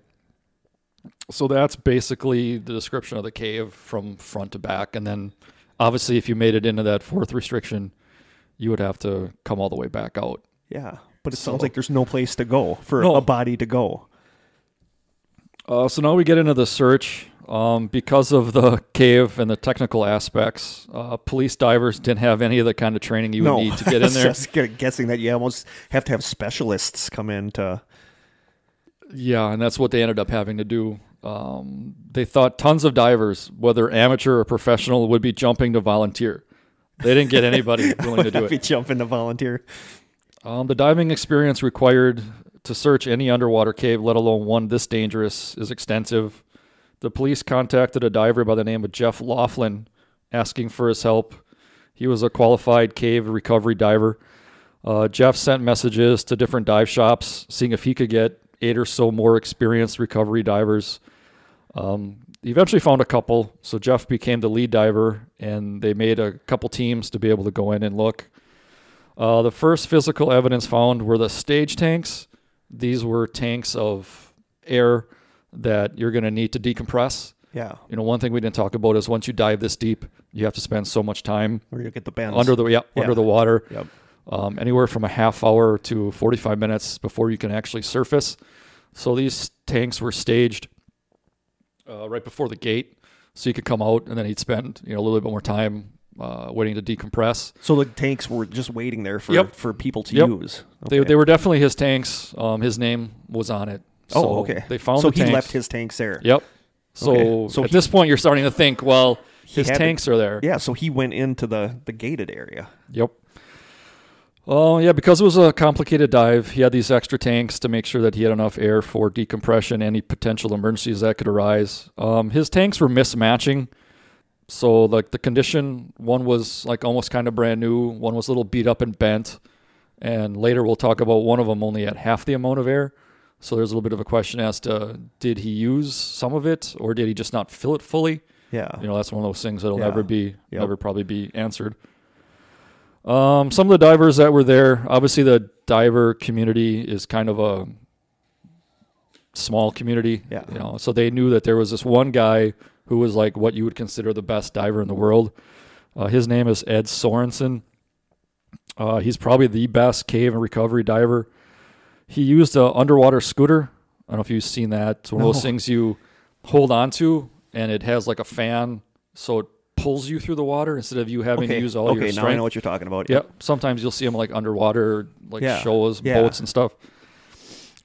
So that's basically the description of the cave from front to back. And then, obviously, if you made it into that fourth restriction, you would have to come all the way back out. Yeah, but it So- sounds like there's no place to go for No. a body to go. Uh, so now we get into the search. Um, because of the cave and the technical aspects, uh, police divers didn't have any of the kind of training you would no, need to *laughs* get in there. Just gu- guessing that you almost have to have specialists come in to. Yeah, and that's what they ended up having to do. Um, they thought tons of divers, whether amateur or professional, would be jumping to volunteer. They didn't get anybody *laughs* willing to do it. Be jumping to volunteer. Um, the diving experience required to search any underwater cave, let alone one this dangerous, is extensive. The police contacted a diver by the name of Jeff Laughlin asking for his help. He was a qualified cave recovery diver. Uh, Jeff sent messages to different dive shops, seeing if he could get eight or so more experienced recovery divers. Um, eventually found a couple, so Jeff became the lead diver, and they made a couple teams to be able to go in and look. Uh, the first physical evidence found were the stage tanks. These were tanks of air that you're going to need to decompress. Yeah, You know, one thing we didn't talk about is once you dive this deep, you have to spend so much time where you get the bends under the yeah, Yeah. under the water, Yep. Um, anywhere from a half hour to 45 minutes before you can actually surface. So these tanks were staged uh, right before the gate, so you could come out and then he'd spend you know a little bit more time uh, waiting to decompress. So the tanks were just waiting there for Yep. for people to Yep. use. They, Okay. they were definitely his tanks. Um, his name was on it. Oh, okay. They found so the he tanks. left his tanks there. Yep. So, Okay. So at he- this point, you're starting to think, well, his had to- tanks are there. Yeah, so he went into the the gated area. Yep. Oh yeah, because it was a complicated dive, he had these extra tanks to make sure that he had enough air for decompression, any potential emergencies that could arise. Um, his tanks were mismatching, so like the condition, one was like almost kind of brand new, one was a little beat up and bent, and later we'll talk about one of them only had half the amount of air. So there's a little bit of a question as to did he use some of it or did he just not fill it fully? Yeah. You know, that's one of those things that'll Yeah. never be Yep. never probably be answered. Um, some of the divers that were there, obviously the diver community is kind of a small community. Yeah. You know, so they knew that there was this one guy who was like what you would consider the best diver in the world. Uh, his name is Ed Sorensen. Uh, he's probably the best cave and recovery diver. He used an underwater scooter. I don't know if you've seen that. It's one of those things you hold on to, and it has like a fan, so it pulls you through the water instead of you having okay. to use all okay, your now. I know what you're talking about. Yep. Sometimes you'll see him like underwater, like Yeah. shows, Yeah. boats and stuff.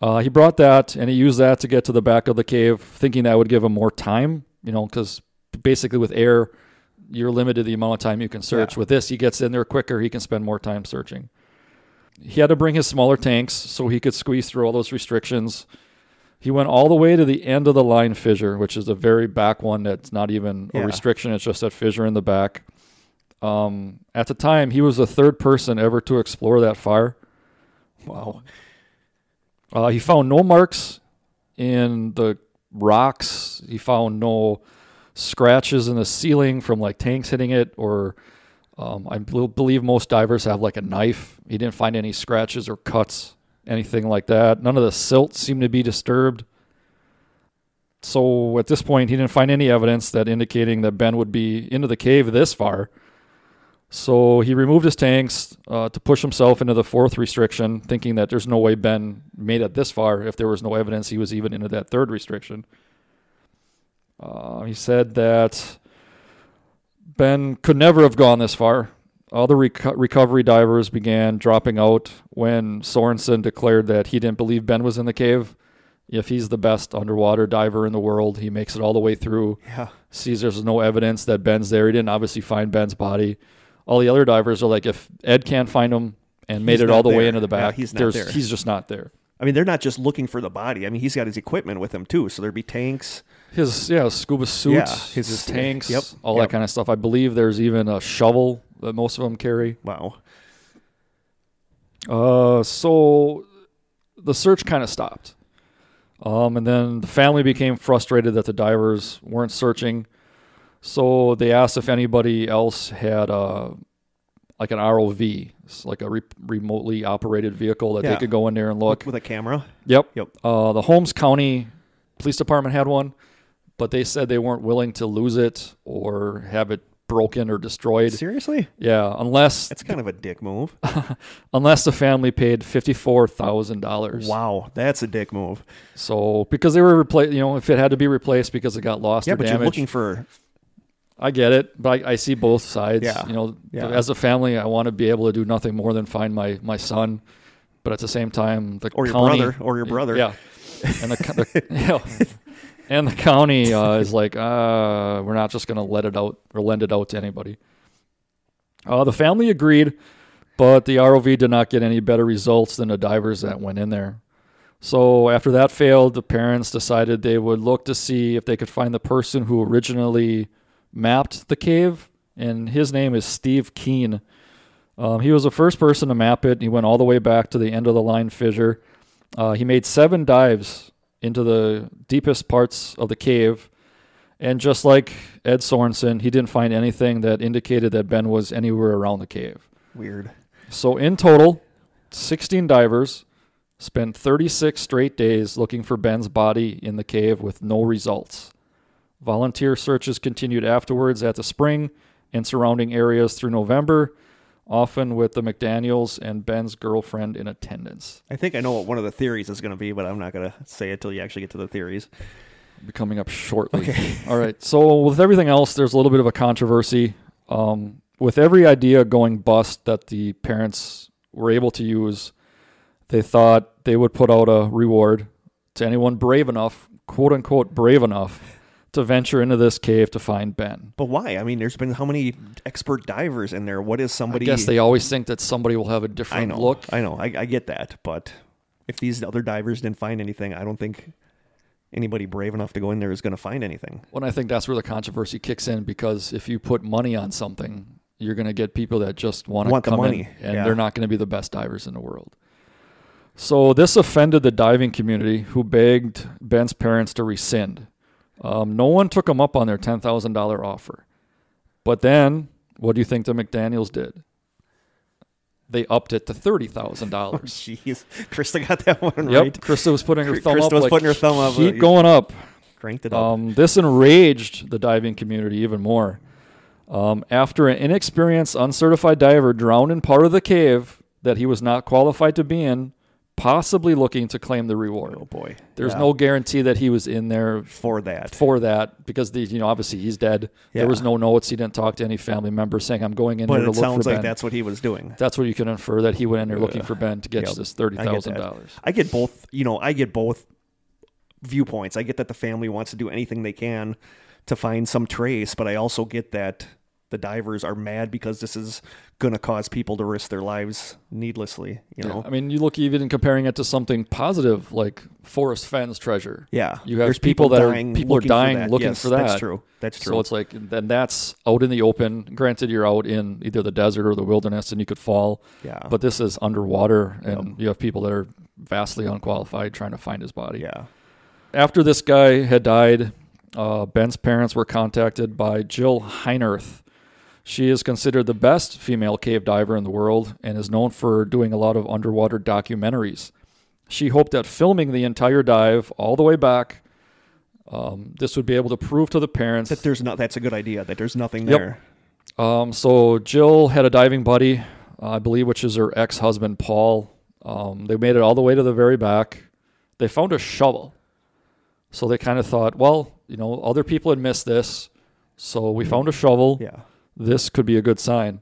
Uh, he brought that and he used that to get to the back of the cave, thinking that would give him more time. You know, because basically with air, you're limited the amount of time you can search. Yeah. With this, he gets in there quicker. He can spend more time searching. He had to bring his smaller tanks so he could squeeze through all those restrictions. He went all the way to the end of the line fissure, which is a very back one that's not even Yeah. a restriction. It's just that fissure in the back. Um, at the time, he was the third person ever to explore that fire. Wow. Uh, he found no marks in the rocks. He found no scratches in the ceiling from like tanks hitting it, or um, I believe most divers have like a knife. He didn't find any scratches or cuts, anything like that. None of the silt seemed to be disturbed. So at this point, he didn't find any evidence that indicating that Ben would be into the cave this far. So he removed his tanks uh, to push himself into the fourth restriction, thinking that there's no way Ben made it this far if there was no evidence he was even into that third restriction. Uh, he said that Ben could never have gone this far. Other reco- recovery divers began dropping out when Sorensen declared that he didn't believe Ben was in the cave. If he's the best underwater diver in the world, he makes it all the way through Yeah. sees there's no evidence that Ben's there. He didn't obviously find Ben's body. All the other divers are like, if Ed can't find him and made He's it all the way into the Yeah, back, he's not there. he's just not there. I mean, they're not just looking for the body. I mean, he's got his equipment with him too. So there'd be tanks. His yeah, scuba suits, Yeah, his, his- tanks, yep, all yep. that kind of stuff. I believe there's even a shovel that most of them carry. Wow. Uh, so the search kind of stopped. Um, and then the family became frustrated that the divers weren't searching. So they asked if anybody else had uh, like an ROV, it's like a re- remotely operated vehicle that Yeah. they could go in there and look. With, with a camera. Yep. Yep. Uh, the Holmes County Police Department had one, but they said they weren't willing to lose it or have it broken or destroyed. Seriously? Yeah, unless That's kind of a dick move. *laughs* unless the family paid fifty four thousand dollars. Wow, that's a dick move. So because they were replaced, you know, if it had to be replaced because it got lost Yeah, but damaged, you're looking for. I get it, but I, I see both sides. Yeah. You know, Yeah. as a family, I want to be able to do nothing more than find my my son, but at the same time, the Or your county, brother, or your brother. yeah, and the, the *laughs* you know, and the county uh, is like, uh, we're not just going to let it out or lend it out to anybody. Uh, the family agreed, but the ROV did not get any better results than the divers that went in there. So after that failed, the parents decided they would look to see if they could find the person who originally mapped the cave, and his name is Steve Keen. Um, he was the first person to map it. He went all the way back to the end of the line fissure. Uh, he made seven dives into the deepest parts of the cave, and just like Ed Sorensen, he didn't find anything that indicated that Ben was anywhere around the cave. Weird. So in total, 16 divers spent 36 straight days looking for Ben's body in the cave with no results. Volunteer searches continued afterwards at the spring and surrounding areas through November, often with the McDaniels and Ben's girlfriend in attendance. I think I know what one of the theories is going to be, but I'm not going to say it till you actually get to the theories. be coming up shortly. Okay. *laughs* All right. So with everything else, there's a little bit of a controversy. Um, with every idea going bust that the parents were able to use, they thought they would put out a reward to anyone brave enough, quote unquote, brave enough, to venture into this cave to find Ben. But why? I mean, there's been how many expert divers in there? What is somebody? I guess they always think that somebody will have a different know. look. I know. I, I get that, but if these other divers didn't find anything, I don't think anybody brave enough to go in there is going to find anything. Well, I think that's where the controversy kicks in because if you put money on something, you're going to get people that just want to Want the come money, in, and yeah. they're not going to be the best divers in the world. So this offended the diving community, who begged Ben's parents to rescind. Um, no one took him up on their ten thousand dollar offer. But then, what do you think the McDaniel's did? They upped it to thirty thousand *laughs* dollars. Jeez, Krista got that one Yep, right. Krista was putting her Krista thumb up. was like, putting her thumb up, Keep uh, going up. Cranked it up. Um, this enraged the diving community even more. Um, after an inexperienced, uncertified diver drowned in part of the cave that he was not qualified to be in, possibly looking to claim the reward. oh boy, There's Yeah. no guarantee that he was in there for that. for that because the you know obviously he's dead. Yeah. There was no notes. He didn't talk to any family members saying I'm going in But there to it look sounds for like Ben. that's what he was doing. That's what you can infer that he went in there looking for Ben to get Yep. this thirty thousand dollars. I get both. You know, I get both viewpoints. I get that the family wants to do anything they can to find some trace, but I also get that the divers are mad because this is going to cause people to risk their lives needlessly. You know, I mean, you look even comparing it to something positive like Forrest Fenn's treasure. yeah. You have There's people, that are dying people are looking for dying that. looking Yes, for that. That's true. That's true. So it's like then that's out in the open. Granted, you're out in either the desert or the wilderness, and you could fall. yeah. But this is underwater, and you have people that are vastly unqualified trying to find his body. yeah. After this guy had died, uh, Ben's parents were contacted by Jill Heinerth. She is considered the best female cave diver in the world and is known for doing a lot of underwater documentaries. She hoped that filming the entire dive all the way back, um, this would be able to prove to the parents That there's not. That's a good idea. That there's nothing Yep. there. um, so Jill had a diving buddy, uh, I believe, which is her ex-husband Paul. Um, they made it all the way to the very back. They found a shovel, so they kind of thought, well, you know, other people had missed this, so we found a shovel. Yeah. This could be a good sign.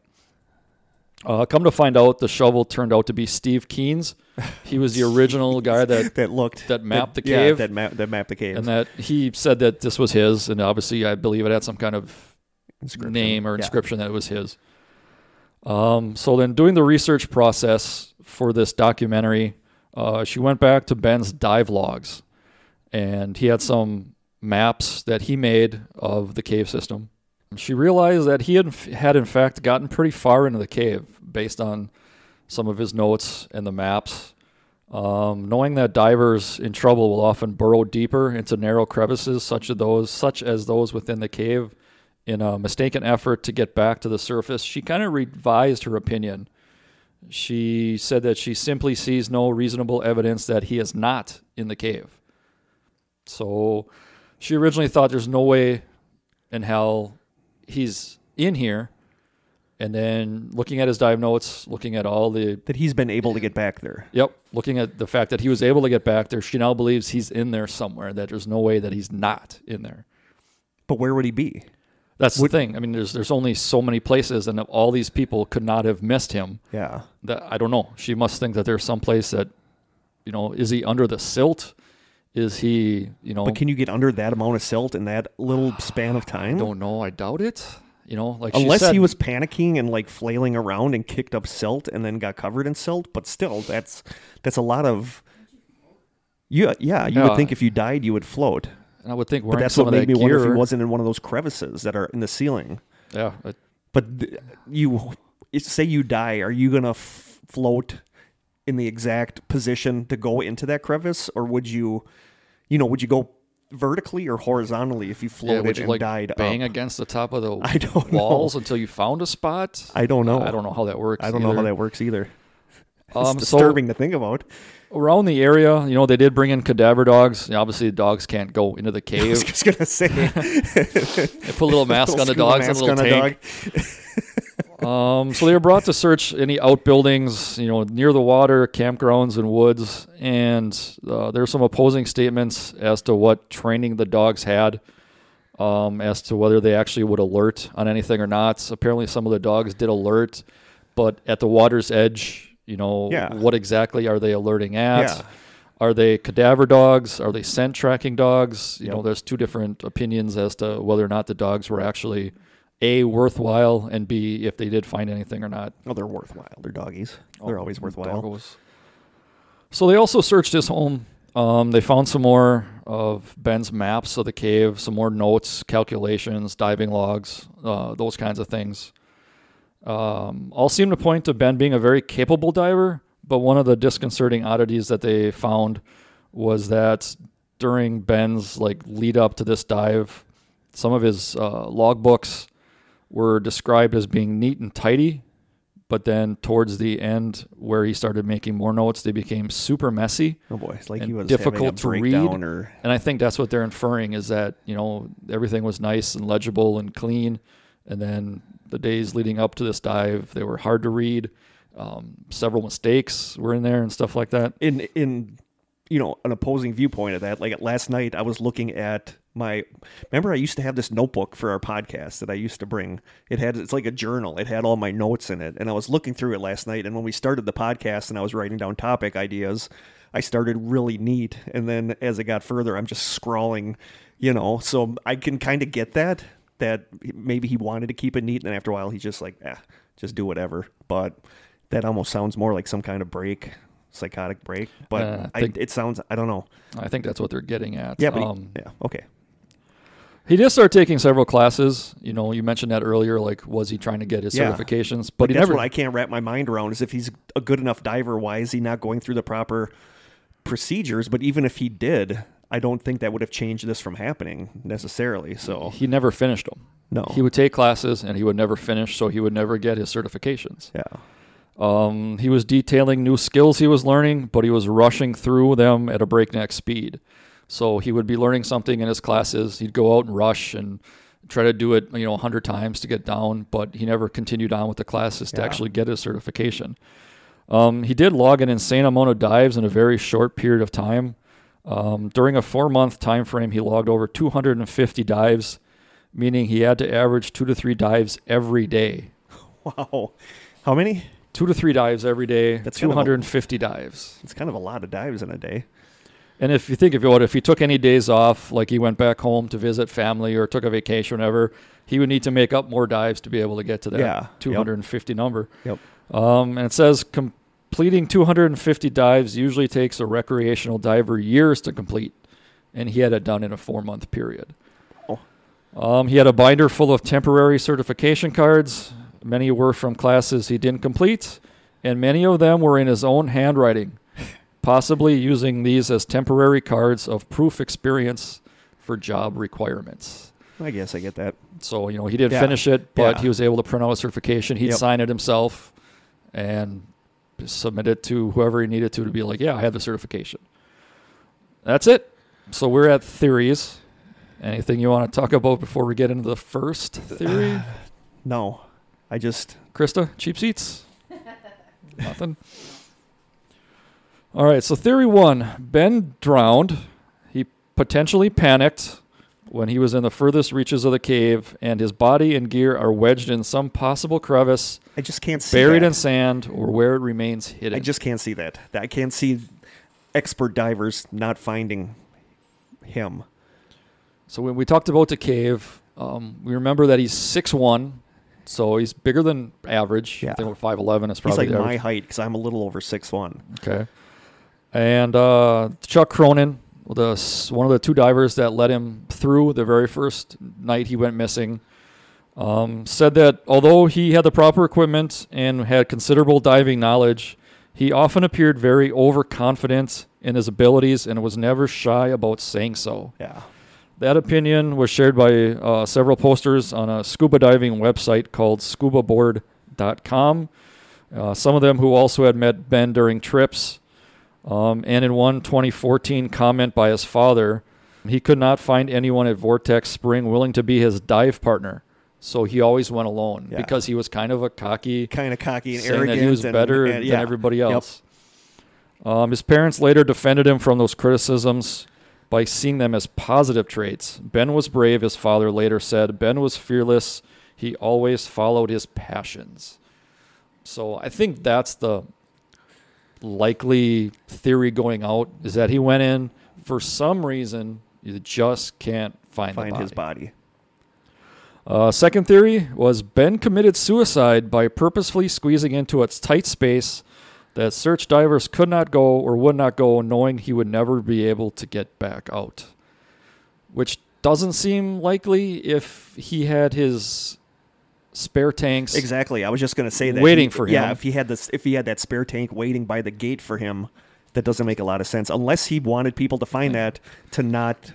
Uh, come to find out, the shovel turned out to be Steve Keen's. He was the *laughs* original guy that *laughs* That looked That mapped the cave. yeah, that map that mapped the cave. and that he said that this was his, and obviously, I believe it had some kind of name or Yeah. inscription that it was his. Um, so then, doing the research process for this documentary, uh, she went back to Ben's dive logs, and he had some maps that he made of the cave system. She realized that he had, had in fact gotten pretty far into the cave based on some of his notes and the maps. Um, knowing that divers in trouble will often burrow deeper into narrow crevices, such as those, such as those within the cave, in a mistaken effort to get back to the surface, she kind of revised her opinion. She said that she simply sees no reasonable evidence that he is not in the cave. So she originally thought there's no way in hell he's in here. And then looking at his dive notes, looking at all the that he's been able to get back there. Yep. Looking at the fact that he was able to get back there, she now believes he's in there somewhere, that there's no way that he's not in there. But where would he be? That's the thing. I mean, there's there's only so many places, and all these people could not have missed him. Yeah. That I don't know. She must think that there's some place that, you know, is he under the silt? Is he, you know, But can you get under that amount of silt in that little span of time? I don't know. I doubt it. You know, like Unless said- he was panicking and like flailing around and kicked up silt and then got covered in silt, but still, that's that's a lot of. Yeah, yeah. You Yeah. would think if you died, you would float, And I would think but that's what made that me wonder if he wasn't in one of those crevices that are in the ceiling. Yeah, it- But th- you say you die, are you gonna f- float in the exact position to go into that crevice, or would you, you know, would you go vertically or horizontally if you yeah, floated would you and like died bang up? against the top of the *laughs* I don't know. walls until you found a spot? I don't know. I don't know how that works. I don't know how that works either. *laughs* It's Um, so- disturbing to think about. around the area, you know, they did bring in cadaver dogs. You know, obviously, the dogs can't go into the *laughs* I was cave. just gonna say, They put a little mask on the dogs and a little tank. Um, so they were brought to search any outbuildings, you know, near the water, campgrounds, and woods. And uh, there are some opposing statements as to what training the dogs had, um, as to whether they actually would alert on anything or not. Apparently, some of the dogs did alert, but at the water's edge, you know, Yeah. what exactly are they alerting at? Yeah. Are they cadaver dogs? Are they scent tracking dogs? You Yep. know, there's two different opinions as to whether or not the dogs were actually a worthwhile and b if they did find anything or not. Oh, they're worthwhile. They're doggies. They're always worthwhile. Doggos. So they also searched his home. Um, they found some more of Ben's maps of the cave, some more notes, calculations, diving logs, uh, those kinds of things. Um, all seem to point to Ben being a very capable diver, but one of the disconcerting oddities that they found was that during Ben's like lead up to this dive, some of his uh, logbooks were described as being neat and tidy, but then towards the end, where he started making more notes, they became super messy. Oh boy, it's like he was difficult to read. or And I think that's what they're inferring is that, you know, everything was nice and legible and clean. And then the days leading up to this dive, they were hard to read. Um, several mistakes were in there and stuff like that. in in you know an opposing viewpoint of that. Like last night, I was looking at my. Remember, I used to have this notebook for our podcast that I used to bring. It had it's like a journal. It had all my notes in it, and I was looking through it last night. And when we started the podcast, and I was writing down topic ideas, I started really neat, and then as it got further, I'm just scrawling. You know, so I can kind of get that that maybe he wanted to keep it neat, and then after a while, he's just like, ah, just do whatever. But that almost sounds more like some kind of break, psychotic break. But Uh, I I it sounds, I don't know. I think that's what they're getting at. Yeah, but he- um, yeah, okay. he did start taking several classes. You know, you mentioned that earlier. Like, was he trying to get his Yeah. certifications? But Like, he that's never. what I can't wrap my mind around is if he's a good enough diver, why is he not going through the proper procedures? But even if he did, I don't think that would have changed this from happening necessarily. So he never finished them. no, He would take classes and he would never finish, so he would never get his certifications. yeah, Um, he was detailing new skills he was learning, but he was rushing through them at a breakneck speed. So he would be learning something in his classes. He'd go out and rush and try to do it, you know, a hundred times to get down, but he never continued on with the classes to actually get his certification. Um, he did log an insane amount of dives in a very short period of time. Um, during a four-month time frame, he logged over 250 dives, meaning he had to average two to three dives every day. *laughs* wow. How many? Two to three dives every day. That's kind of a- 250 dives. It's kind of a lot of dives in a day. And if you think of it, if he took any days off, like he went back home to visit family or took a vacation, or whatever, he would need to make up more dives to be able to get to that Yeah, yep. 250 number. Yep. Um, and it says completing 250 dives usually takes a recreational diver years to complete, and he had it done in a four month period. Oh. Um, he had a binder full of temporary certification cards. Many were from classes he didn't complete, and many of them were in his own handwriting, *laughs* possibly using these as temporary cards of proof experience for job requirements. I guess I get that. So, you know, he didn't Yeah. finish it, but Yeah. he was able to print out a certification. He'd Yep. sign it himself and submit it to whoever he needed to to be like, yeah, I have the certification. That's it. So we're at theories. Anything you want to talk about before we get into the first theory? *sighs* No, I just Krista, cheap seats? *laughs* Nothing. All right, so theory one Ben drowned. He potentially panicked when he was in the furthest reaches of the cave, and his body and gear are wedged in some possible crevice, I just can't see buried that. in sand, or where it remains hidden. I just can't see that. I can't see expert divers not finding him. So when we talked about the cave, um, we remember that he's six one, so he's bigger than average. Yeah. I think five eleven is He's probably like my average. height because I'm a little over six one. Okay. And uh, Chuck Cronin, the one of the two divers that led him through the very first night he went missing, um, said that although he had the proper equipment and had considerable diving knowledge, he often appeared very overconfident in his abilities and was never shy about saying so. Yeah. That opinion was shared by uh, several posters on a scuba diving website called scubaboard.com. Uh, some of them who also had met Ben during trips. Um, and in one 2014 comment by his father, he could not find anyone at Vortex Spring willing to be his dive partner. So he always went alone Yeah. because he was kind of a cocky, Kind of cocky and arrogant. that he was and- better and- than yeah. everybody Yep. else. Um, his parents later defended him from those criticisms by seeing them as positive traits. Ben was brave, his father later said. Ben was fearless. He always followed his passions. So I think that's the likely theory going out is that he went in for some reason you just can't find, Find his body. body. Uh, second theory was Ben committed suicide by purposefully squeezing into its tight space that search divers could not go or would not go, knowing he would never be able to get back out. Which doesn't seem likely if he had his spare tanks. Exactly. I was just going to say that. Waiting He- for Yeah, if he had this, if he had that spare tank waiting by the gate for him, that doesn't make a lot of sense. Unless he wanted people to find that to not.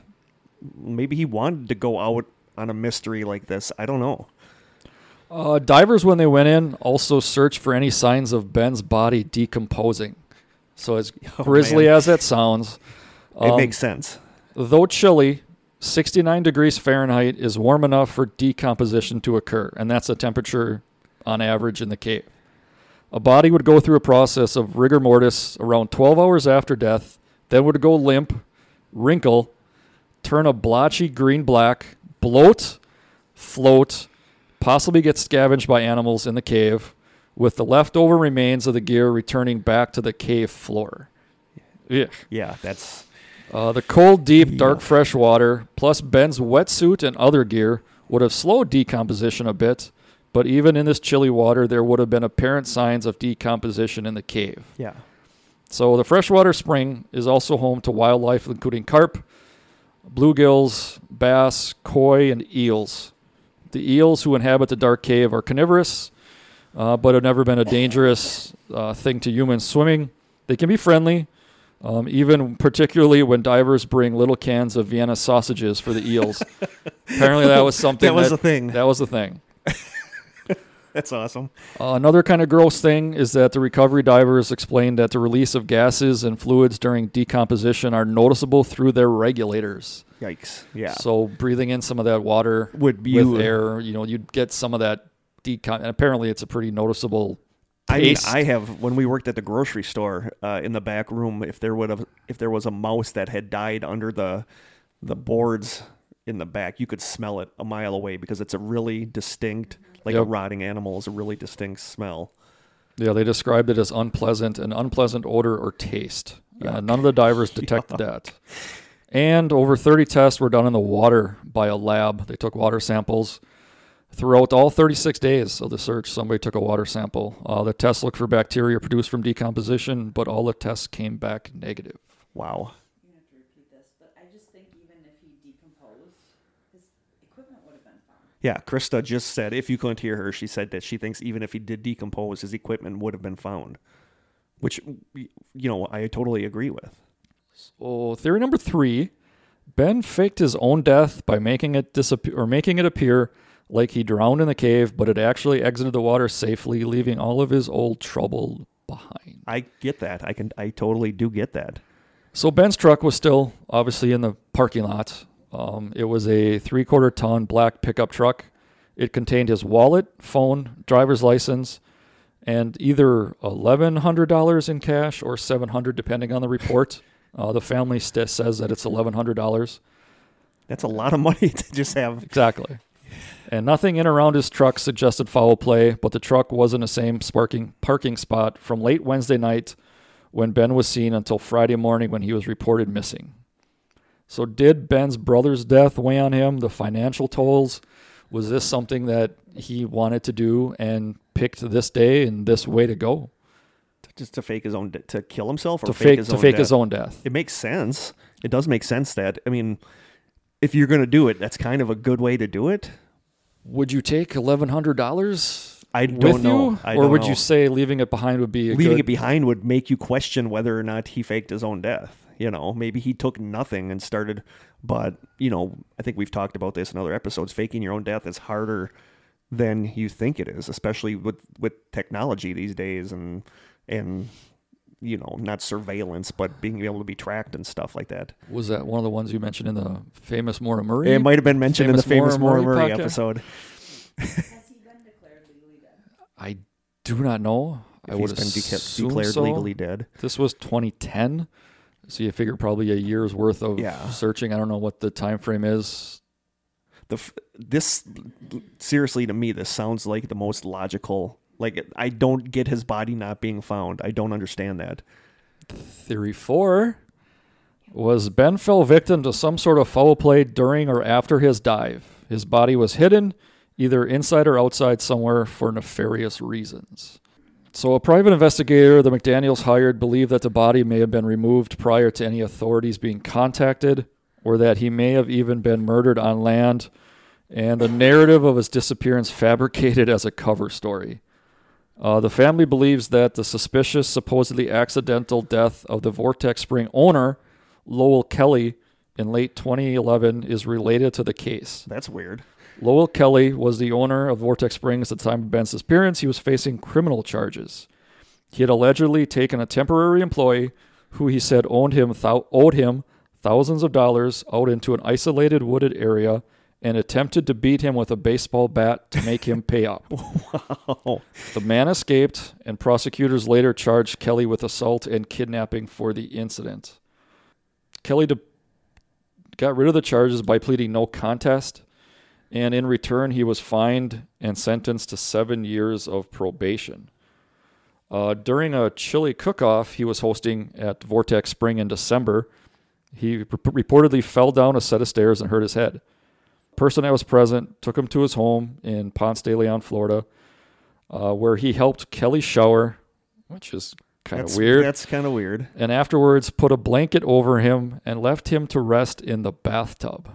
Maybe he wanted to go out on a mystery like this. I don't know. Uh, divers, when they went in, also searched for any signs of Ben's body decomposing. So, as *laughs* Oh, grisly man. as that sounds, It um, makes sense. though chilly, 69 degrees Fahrenheit is warm enough for decomposition to occur, and that's the temperature on average in the cave. A body would go through a process of rigor mortis around 12 hours after death, then would go limp, wrinkle, turn a blotchy green black, bloat, float, possibly get scavenged by animals in the cave, with the leftover remains of the gear returning back to the cave floor. Yeah. Yeah, that's Uh, the cold, deep, dark, Yeah. fresh water, plus Ben's wetsuit and other gear, would have slowed decomposition a bit, but even in this chilly water, there would have been apparent signs of decomposition in the cave. yeah. So the freshwater spring is also home to wildlife, including carp, bluegills, bass, koi, and eels. The eels who inhabit the dark cave are carnivorous, uh, but have never been a dangerous uh, thing to humans swimming. They can be friendly, um, even particularly when divers bring little cans of Vienna sausages for the eels. *laughs* Apparently, that was something That was a thing. That was the thing. *laughs* That's awesome. Uh, another kind of gross thing is that the recovery divers explained that the release of gases and fluids during decomposition are noticeable through their regulators. Yikes. Yeah. So breathing in some of that water Would with you- air, you know, you'd get some of that decom. And apparently, it's a pretty noticeable I mean, taste. I have when we worked at the grocery store uh, in the back room. If there would have, if there was a mouse that had died under the the boards in the back, you could smell it a mile away because it's a really distinct, like a Yep. rotting animal is a really distinct smell. Yeah, they described it as unpleasant, an unpleasant odor or taste. Uh, none of the divers *laughs* detected that. And over 30 tests were done in the water by a lab. They took water samples throughout all 36 days of the search. Somebody took a water sample. Uh, the tests looked for bacteria produced from decomposition, but all the tests came back negative. Wow. You have to repeat this, but I just think even if he decomposed, his equipment would have been found. Yeah, Krista just said if you couldn't hear her, she said that she thinks even if he did decompose, his equipment would have been found. Which, you know, I totally agree with. So theory number three: Ben faked his own death by making it disappear or making it appear like he drowned in the cave, but it actually exited the water safely, leaving all of his old trouble behind. I get that. I can. I totally do get that. So Ben's truck was still obviously in the parking lot. Um, it was a three-quarter ton black pickup truck. It contained his wallet, phone, driver's license, and either eleven hundred dollars in cash or seven hundred, depending on the report. *laughs* Uh, the family st- says that it's eleven hundred dollars. That's a lot of money *laughs* to just have. Exactly. And nothing in around his truck suggested foul play, but the truck was in the same sparking parking spot from late Wednesday night when Ben was seen until Friday morning when he was reported missing. So did Ben's brother's death weigh on him? The financial tolls? Was this something that he wanted to do and picked this day and this way to go? Just to fake his own de- to kill himself or To fake, fake his to own fake death? his own death. It makes sense. It does make sense that I mean, if you're going to do it, that's kind of a good way to do it. Would you take eleven hundred dollars I don't with know. you, I or don't would know. you say leaving it behind would be a leaving good, it behind would make you question whether or not he faked his own death. You know, maybe he took nothing and started, but you know, I think we've talked about this in other episodes. Faking your own death is harder than you think it is, especially with with technology these days and and you know, not surveillance, but being able to be tracked and stuff like that. Was that one of the ones you mentioned in the famous Maura Murray? It might have been mentioned in the Famous famous Maura Maura Murray Murray episode. Has he been declared legally dead? I do not know. I would he's been deca- declared so. legally dead. This was 2010, so you figure probably a year's worth of Yeah. searching. I don't know what the time frame is. the f- this seriously to me this sounds like the most logical like i don't get his body not being found i don't understand that Theory four was Ben fell victim to some sort of foul play during or after his dive. His body was hidden, either inside or outside somewhere, for nefarious reasons. So, a private investigator the McDaniels hired believed that the body may have been removed prior to any authorities being contacted, or that he may have even been murdered on land and the narrative of his disappearance fabricated as a cover story. Uh, the family believes that the suspicious, supposedly accidental death of the Vortex Spring owner, Lowell Kelly, in late 2011 is related to the case. That's weird. Lowell Kelly was the owner of Vortex Springs at the time of Ben's disappearance. He was facing criminal charges. He had allegedly taken a temporary employee who he said owned him thou- owed him thousands of dollars out into an isolated wooded area and attempted to beat him with a baseball bat to make him pay up. *laughs* Oh, The man escaped, and prosecutors later charged Kelly with assault and kidnapping for the incident. Kelly de- got rid of the charges by pleading no contest, and in return, he was fined and sentenced to seven years of probation. Uh, during a chili cook-off he was hosting at Vortex Spring in December, he re- reportedly fell down a set of stairs and hurt his head. Person that was present took him to his home in Ponce de Leon, Florida, uh, where he helped Kelly shower, which is kind of weird, That's kind of weird. and afterwards put a blanket over him and left him to rest in the bathtub.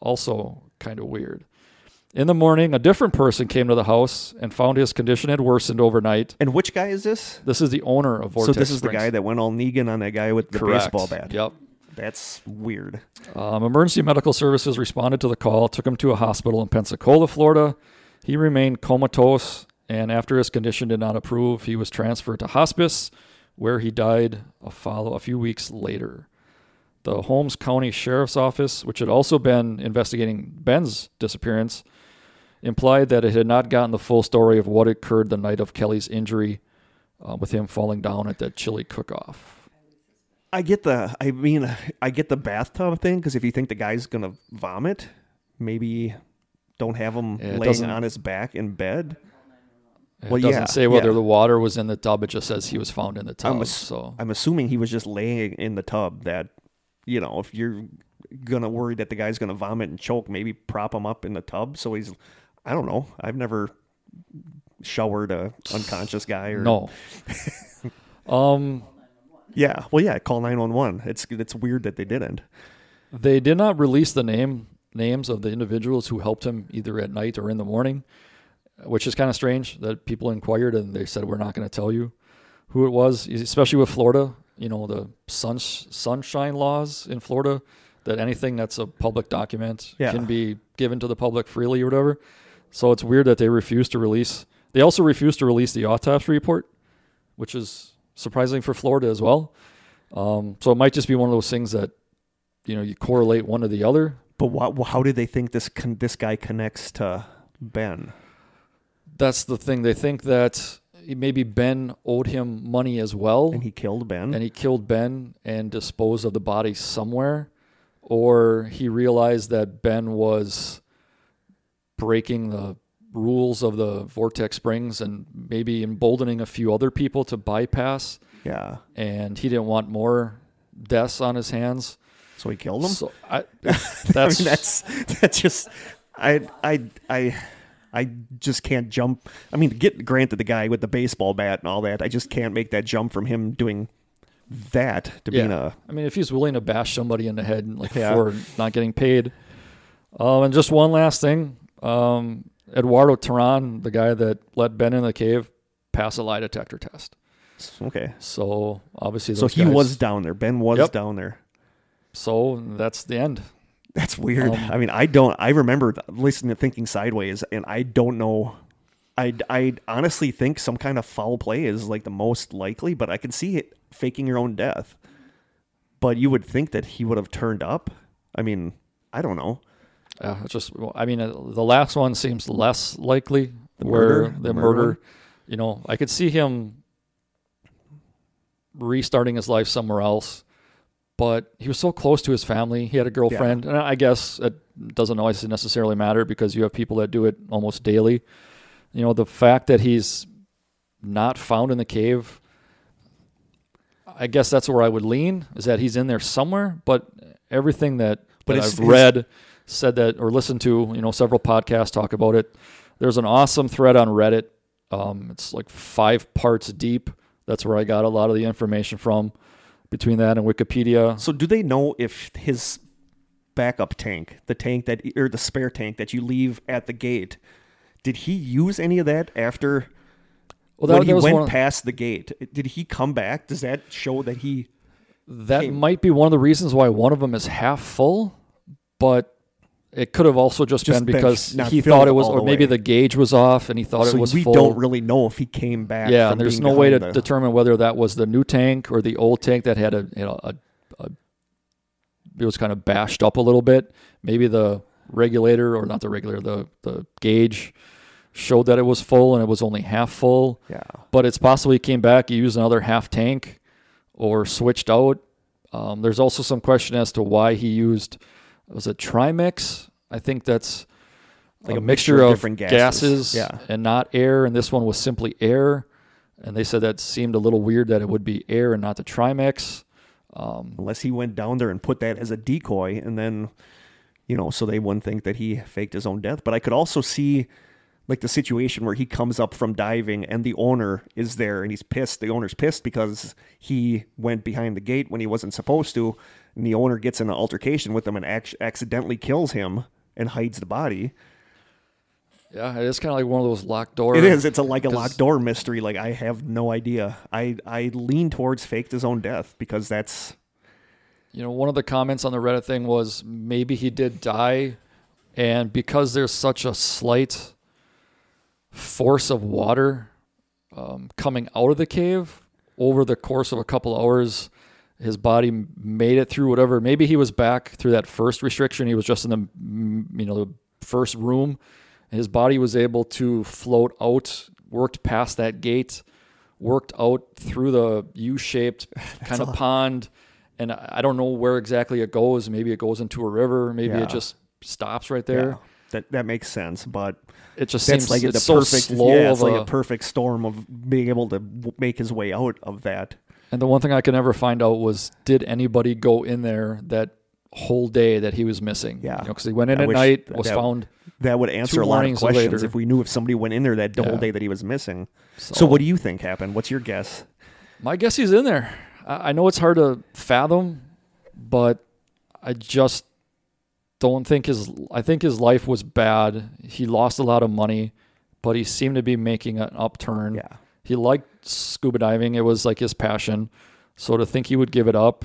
Also kind of weird. In the morning, a different person came to the house and found his condition had worsened overnight. And which guy is this? This is the owner of Vortex so this is the guy that went all Negan on that guy with the Correct. baseball bat. Yep. That's weird. Um, emergency medical services responded to the call, took him to a hospital in Pensacola, Florida. He remained comatose, and after his condition did not improve, he was transferred to hospice, where he died a follow a few weeks later. The Holmes County Sheriff's Office, which had also been investigating Ben's disappearance, implied that it had not gotten the full story of what occurred the night of Kelly's injury, uh, with him falling down at that chili cook-off. I get the. I mean, I get the bathtub thing because if you think the guy's gonna vomit, maybe don't have him Yeah, laying on his back in bed. It Well, doesn't yeah, say whether yeah. the water was in the tub. It just says he was found in the tub. I'm ass- so I'm assuming he was just laying in the tub. That you know, if you're gonna worry that the guy's gonna vomit and choke, maybe prop him up in the tub so he's. I don't know. I've never showered a unconscious guy or no. *laughs* um, Yeah, well, yeah. Call nine one one. It's it's weird that they didn't. they did not release the name names of the individuals who helped him either at night or in the morning, which is kind of strange that people inquired and they said we're not going to tell you who it was, especially with Florida. You know the sun, sunshine laws in Florida that anything that's a public document Yeah. can be given to the public freely or whatever. So it's weird that they refused to release. They also refused to release the autopsy report, which is surprising for Florida as well. Um, so it might just be one of those things that you know you correlate one to the other. But what, how do they think this con- this guy connects to Ben? That's the thing. They think that maybe Ben owed him money as well, And he killed Ben. and he killed Ben and disposed of the body somewhere, or he realized that Ben was breaking the rules of the Vortex Springs and maybe emboldening a few other people to bypass, yeah. and he didn't want more deaths on his hands. So he killed him. So I, That's *laughs* that's I mean, that's that's just I I I I just can't jump. I mean, get granted the guy with the baseball bat and all that. I just can't make that jump from him doing that to being a I mean, if he's willing to bash somebody in the head like Yeah. for not getting paid. Um, and just one last thing, um, Eduardo Tehran, the guy that let Ben in the cave, pass a lie detector test. okay. So obviously, So he guys- was down there. Ben was Yep. down there. So that's the end. That's weird. Um, I mean, I don't. I remember listening to Thinking Sideways, and I don't know. I I honestly think some kind of foul play is like the most likely, but I can see it faking your own death. But you would think that he would have turned up. I mean, I don't know. Uh, it's just, I mean, uh, the last one seems less likely. The where murder? the, The murder murder, you know, I could see him restarting his life somewhere else. But he was so close to his family. He had a girlfriend, and I guess it doesn't always necessarily matter because you have people that do it almost daily. You know, the fact that he's not found in the cave, I guess that's where I would lean is that he's in there somewhere. But everything that, But that it's- I've read said that or listened to, you know, several podcasts talk about it. There's an awesome thread on Reddit. Um, it's like five parts deep. That's where I got a lot of the information from. Between that and Wikipedia, So do they know if his backup tank, the tank that or the spare tank that you leave at the gate. Did he use any of that after Well, when that, he went of, past the gate? Did he come back? Does that show that he? that came- might be one of the reasons why one of them is half full, but it could have also just, Just been because he thought it was, or maybe way. the gauge was off and he thought so it was we full. don't really know if he came back. yeah, and there's no way to the- determine whether that was the new tank or the old tank that had a you know a, a it was kind of bashed up a little bit. Maybe the regulator or not the regulator, the the gauge showed that it was full and it was only half full. Yeah. But it's possible he came back, he used another half tank, or switched out. Um, there's also some question as to why he used was it Trimix? I think that's Like a, a mixture, mixture of different gases, gases. Yeah. and not air. And this one was simply air. And they said that seemed a little weird that it would be air and not the Trimix. Um, Unless he went down there and put that as a decoy, and then, you know, so they wouldn't think that he faked his own death. But I could also see, like, the situation where he comes up from diving and the owner is there and he's pissed. The owner's pissed because he went behind the gate when he wasn't supposed to, and the owner gets in an altercation with him and ac- accidentally kills him and hides the body. yeah, it is kind of like one of those locked door. It is. It's a like a locked door mystery. Like I have no idea. I I lean towards faked his own death because that's You know, one of the comments on the Reddit thing was maybe he did die, and because there's such a slight force of water um, coming out of the cave over the course of a couple hours, his body made it through whatever. Maybe he was back through that first restriction. He was just in the you know the first room. His body was able to float out, worked past that gate, worked out through the U-shaped *laughs* kind of pond, and I don't know where exactly it goes. Maybe it goes into a river. Maybe Yeah. it just stops right there. yeah, that that makes sense. But It just seems like it's the so perfect slow yeah, of it's like a, a perfect storm of being able to w- make his way out of that. And the one thing I could never find out was did anybody go in there that whole day that he was missing? Yeah. because he went in I at night, that- was that- found. That would answer a lot of questions later. if we knew if somebody went in there that whole Yeah. day that he was missing. So, So, what do you think happened? What's your guess? My guess he's in there. I, I know it's hard to fathom, but I just don't think his. I think his life was bad. He lost a lot of money, but he seemed to be making an upturn. Yeah. He liked scuba diving. It was like his passion. So to think he would give it up,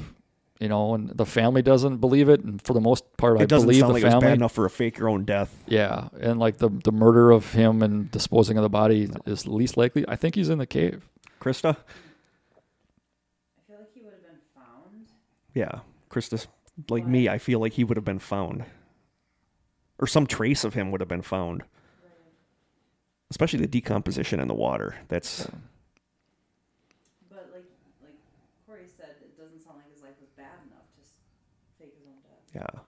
you know, and the family doesn't believe it, and for the most part, I It doesn't believe sound the like it was family. bad enough for a fake your own death. Yeah, and like the the murder of him and disposing of the body is least likely. I think he's in the cave. Krista? I feel like he would have been found. Yeah. Krista, like me, I feel like he would have been found. Or some trace of him would have been found. Especially the decomposition in the water. That's But like like Kory said, it doesn't sound like his life was bad enough to s- fake his own death. Yeah.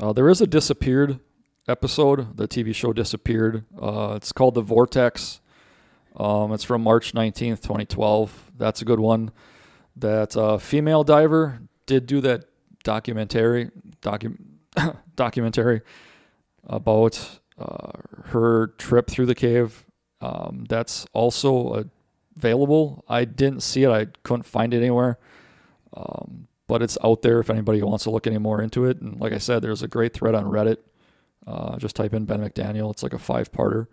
Uh, there is a disappeared episode. The TV show disappeared. Uh, it's called The Vortex. Um, it's from March 19th, 2012. That's a good one. That uh, female diver did do that documentary docu- *coughs* documentary about uh, her trip through the cave. Um, that's also available. I didn't see it. I couldn't find it anywhere. Um, but it's out there if anybody wants to look any more into it. And like I said, there's a great thread on Reddit. Uh, just type in Ben McDaniel. It's like a five parter,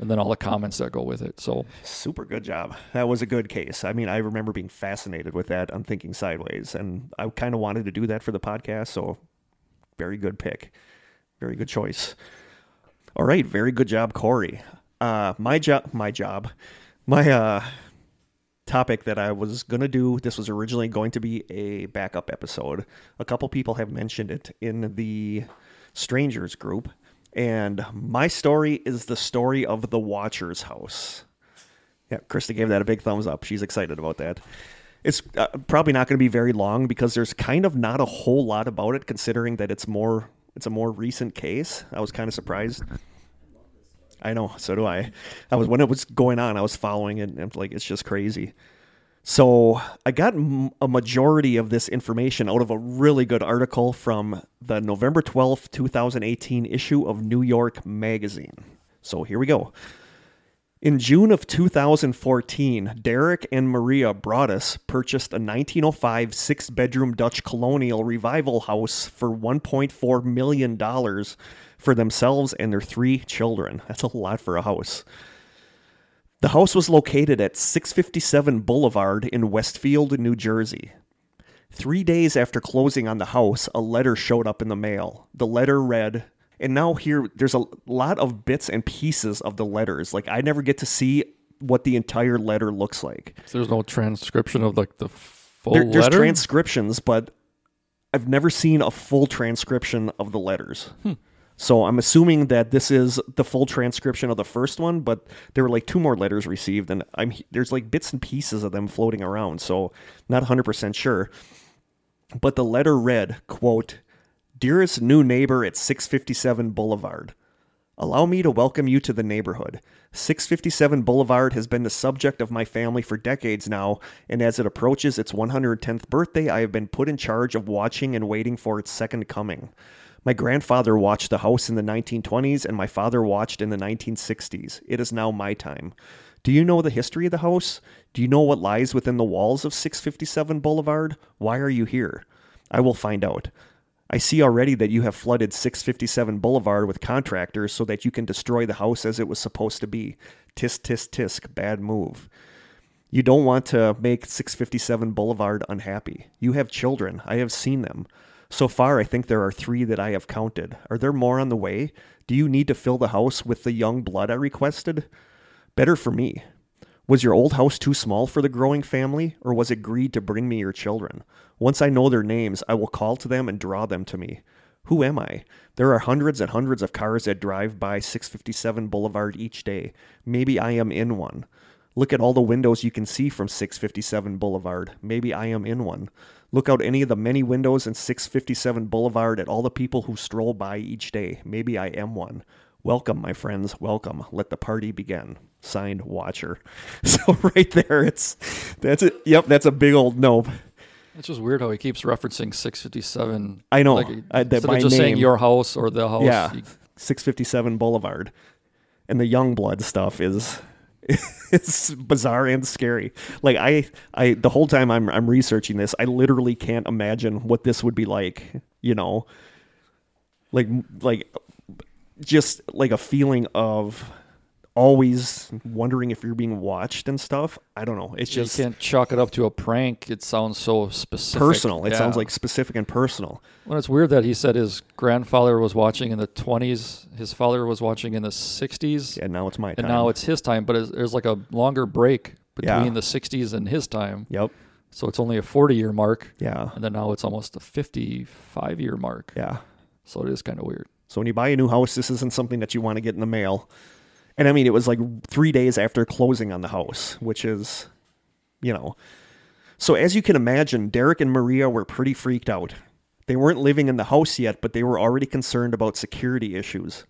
and then all the comments that go with it. So Super good job. That was a good case. I mean, I remember being fascinated with that on Thinking Sideways, and I kind of wanted to do that for the podcast. So, very good pick. Very good choice. All right, very good job, Kory. Uh, my job, my job, my uh, topic that I was gonna do. This was originally going to be a backup episode. A couple people have mentioned it in the strangers group, and my story is the story of the Watcher's house. Yeah, Krista gave that a big thumbs up. She's excited about that. It's uh, probably not going to be very long because there's kind of not a whole lot about it, considering that it's more it's a more recent case. I was kind of surprised. I know, so do I. I was when it was going on, I was following it, and I'm like, it's just crazy. So I got a majority of this information out of a really good article from the November twelfth, two thousand eighteen issue of New York Magazine. So here we go. In June of 2014, Derek and Maria Broaddus purchased a 1905 six bedroom Dutch colonial revival house for $1.4 million for themselves and their three children. That's a lot for a house. The house was located at 657 Boulevard in Westfield, New Jersey. Three days after closing on the house, a letter showed up in the mail. The letter read, and now here there's a lot of bits and pieces of the letters. Like I never get to see what the entire letter looks like. So there's no transcription of like the full There, there's letter. transcriptions, but I've never seen a full transcription of the letters. Hmm. So I'm assuming that this is the full transcription of the first one, but there were like two more letters received, and I'm there's like bits and pieces of them floating around. So not 100% sure. But the letter read, "quote Dearest new neighbor at 657 Boulevard." Allow me to welcome you to the neighborhood. 657 Boulevard has been the subject of my family for decades now, and as it approaches its 110th birthday, I have been put in charge of watching and waiting for its second coming. My grandfather watched the house in the 1920s, and my father watched in the 1960s. It is now my time. Do you know the history of the house? Do you know what lies within the walls of 657 Boulevard? Why are you here? I will find out. I see already that you have flooded 657 Boulevard with contractors so that you can destroy the house as it was supposed to be. Tisk, tisk, tisk. Bad move. You don't want to make 657 Boulevard unhappy. You have children. I have seen them. So far, I think there are three that I have counted. Are there more on the way? Do you need to fill the house with the young blood I requested? Better for me. Was your old house too small for the growing family, or was it greed to bring me your children? Once I know their names, I will call to them and draw them to me. Who am I? There are hundreds and hundreds of cars that drive by 657 Boulevard each day. Maybe I am in one. Look at all the windows you can see from 657 Boulevard. Maybe I am in one. Look out any of the many windows in 657 Boulevard at all the people who stroll by each day. Maybe I am one. Welcome, my friends. Welcome. Let the party begin. Signed, Watcher. *laughs* So right there, it's that's it. Yep, that's a big old nope. It's just weird how he keeps referencing 657. I know. Like, I- that instead of just saying your house or the house. Yeah, he- 657 Boulevard, and the young blood stuff is *laughs* it's bizarre and scary. Like I, I the whole time I'm I'm researching this, I literally can't imagine what this would be like. You know, like like just like a feeling of always wondering if you're being watched and stuff. I don't know. It's just you can't chalk it up to a prank. It sounds so specific. personal. It Yeah. sounds like specific and personal. Well, it's weird that he said his grandfather was watching in the 20s, his father was watching in the 60s, And now it's my time. and now it's his time. But there's like a longer break between Yeah. the 60s and his time. Yep. So it's only a 40 year mark, Yeah. and then now it's almost a 55 year mark. Yeah. So it is kind of weird. So when you buy a new house, this isn't something that you want to get in the mail. And I mean, it was like three days after closing on the house, which is, you know. So as you can imagine, Derek and Maria were pretty freaked out. They weren't living in the house yet, but they were already concerned about security issues.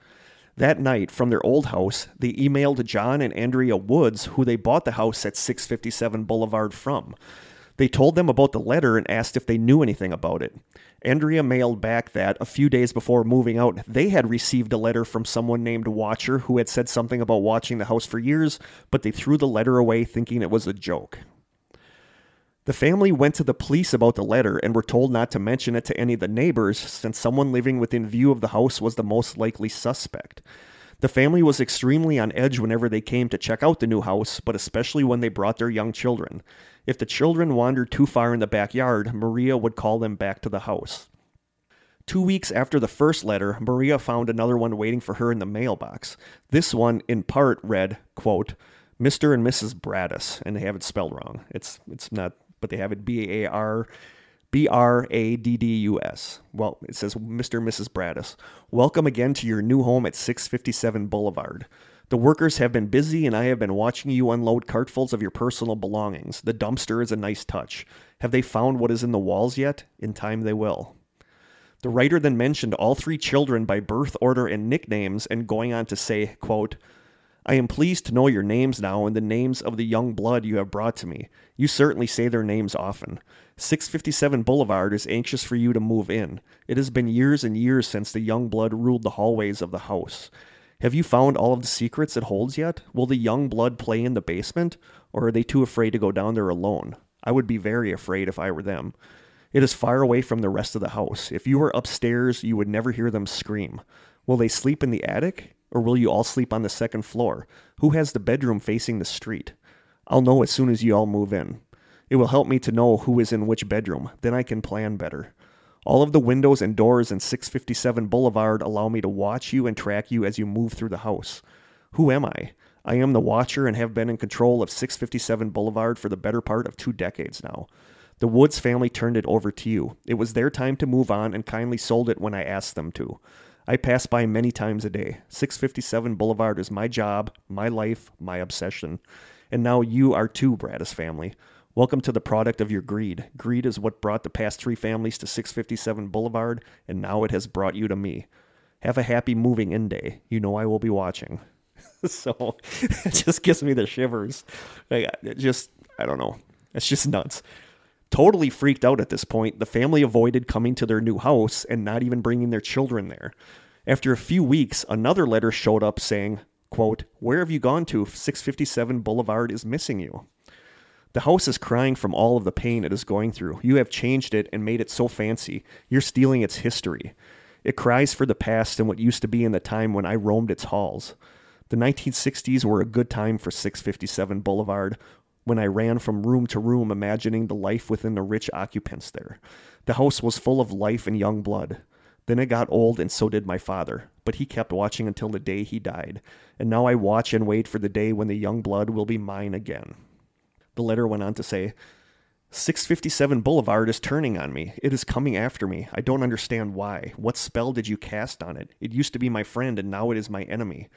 That night, from their old house, they emailed John and Andrea Woods, who they bought the house at 657 Boulevard from. They told them about the letter and asked if they knew anything about it. Andrea mailed back that a few days before moving out, they had received a letter from someone named Watcher who had said something about watching the house for years, but they threw the letter away thinking it was a joke. The family went to the police about the letter and were told not to mention it to any of the neighbors since someone living within view of the house was the most likely suspect. The family was extremely on edge whenever they came to check out the new house, but especially when they brought their young children. If the children wandered too far in the backyard, Maria would call them back to the house. Two weeks after the first letter, Maria found another one waiting for her in the mailbox. This one, in part, read, quote, Mr. and Mrs. Braddis, and they have it spelled wrong. It's it's not, but they have it B A R B R A D D U S. Well, it says Mr. and Mrs. Braddis. Welcome again to your new home at 657 Boulevard. The workers have been busy, and I have been watching you unload cartfuls of your personal belongings. The dumpster is a nice touch. Have they found what is in the walls yet? In time they will. The writer then mentioned all three children by birth order and nicknames, and going on to say, quote, I am pleased to know your names now and the names of the young blood you have brought to me. You certainly say their names often. 657 Boulevard is anxious for you to move in. It has been years and years since the young blood ruled the hallways of the house. Have you found all of the secrets it holds yet? Will the young blood play in the basement, or are they too afraid to go down there alone? I would be very afraid if I were them. It is far away from the rest of the house. If you were upstairs, you would never hear them scream. Will they sleep in the attic, or will you all sleep on the second floor? Who has the bedroom facing the street? I'll know as soon as you all move in. It will help me to know who is in which bedroom. Then I can plan better. All of the windows and doors in 657 Boulevard allow me to watch you and track you as you move through the house. Who am I? I am the watcher and have been in control of 657 Boulevard for the better part of two decades now. The Woods family turned it over to you. It was their time to move on and kindly sold it when I asked them to. I pass by many times a day. 657 Boulevard is my job, my life, my obsession. And now you are too, Braddis family. Welcome to the product of your greed. Greed is what brought the past three families to 657 Boulevard, and now it has brought you to me. Have a happy moving in day. You know I will be watching. *laughs* so *laughs* it just gives me the shivers. Like, it just, I don't know. It's just nuts. Totally freaked out at this point, the family avoided coming to their new house and not even bringing their children there. After a few weeks, another letter showed up saying, quote, Where have you gone to? 657 Boulevard is missing you. The house is crying from all of the pain it is going through. You have changed it and made it so fancy. You're stealing its history. It cries for the past and what used to be in the time when I roamed its halls. The 1960s were a good time for 657 Boulevard when I ran from room to room imagining the life within the rich occupants there. The house was full of life and young blood. Then it got old, and so did my father. But he kept watching until the day he died. And now I watch and wait for the day when the young blood will be mine again. The letter went on to say, 657 Boulevard is turning on me. It is coming after me. I don't understand why. What spell did you cast on it? It used to be my friend, and now it is my enemy.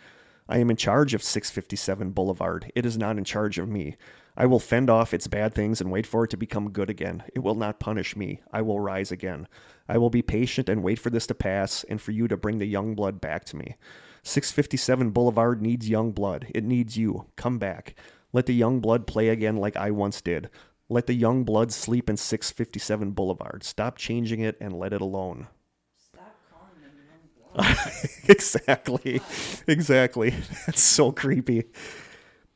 I am in charge of 657 Boulevard. It is not in charge of me. I will fend off its bad things and wait for it to become good again. It will not punish me. I will rise again. I will be patient and wait for this to pass and for you to bring the young blood back to me. 657 Boulevard needs young blood. It needs you. Come back. Let the young blood play again like I once did. Let the young blood sleep in 657 Boulevard. Stop changing it and let it alone. Stop calling them young blood. *laughs* exactly. Exactly. *laughs* That's so creepy.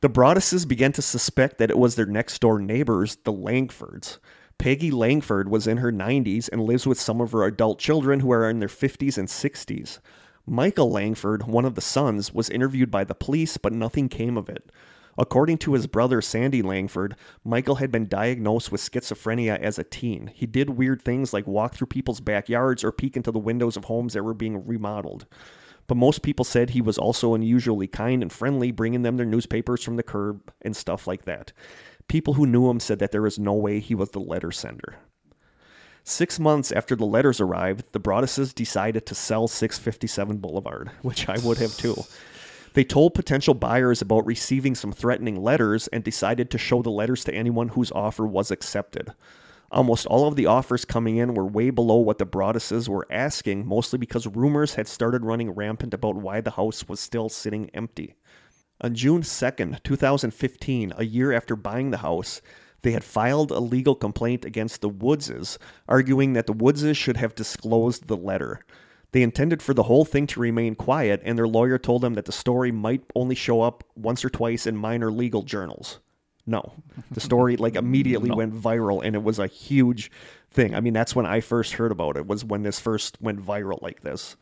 The Broadduses began to suspect that it was their next door neighbors, the Langfords. Peggy Langford was in her 90s and lives with some of her adult children who are in their 50s and 60s. Michael Langford, one of the sons, was interviewed by the police, but nothing came of it. According to his brother Sandy Langford, Michael had been diagnosed with schizophrenia as a teen. He did weird things like walk through people's backyards or peek into the windows of homes that were being remodeled. But most people said he was also unusually kind and friendly, bringing them their newspapers from the curb and stuff like that. People who knew him said that there was no way he was the letter sender. Six months after the letters arrived, the Broadduses decided to sell 657 Boulevard, *laughs* which I would have too. They told potential buyers about receiving some threatening letters and decided to show the letters to anyone whose offer was accepted. Almost all of the offers coming in were way below what the Broadduses were asking, mostly because rumors had started running rampant about why the house was still sitting empty. On June 2nd, 2015, a year after buying the house, they had filed a legal complaint against the Woodses, arguing that the Woodses should have disclosed the letter. They intended for the whole thing to remain quiet, and their lawyer told them that the story might only show up once or twice in minor legal journals. No, the story like immediately No. went viral, and it was a huge thing. I mean, that's when I first heard about it. Was when this first went viral like this.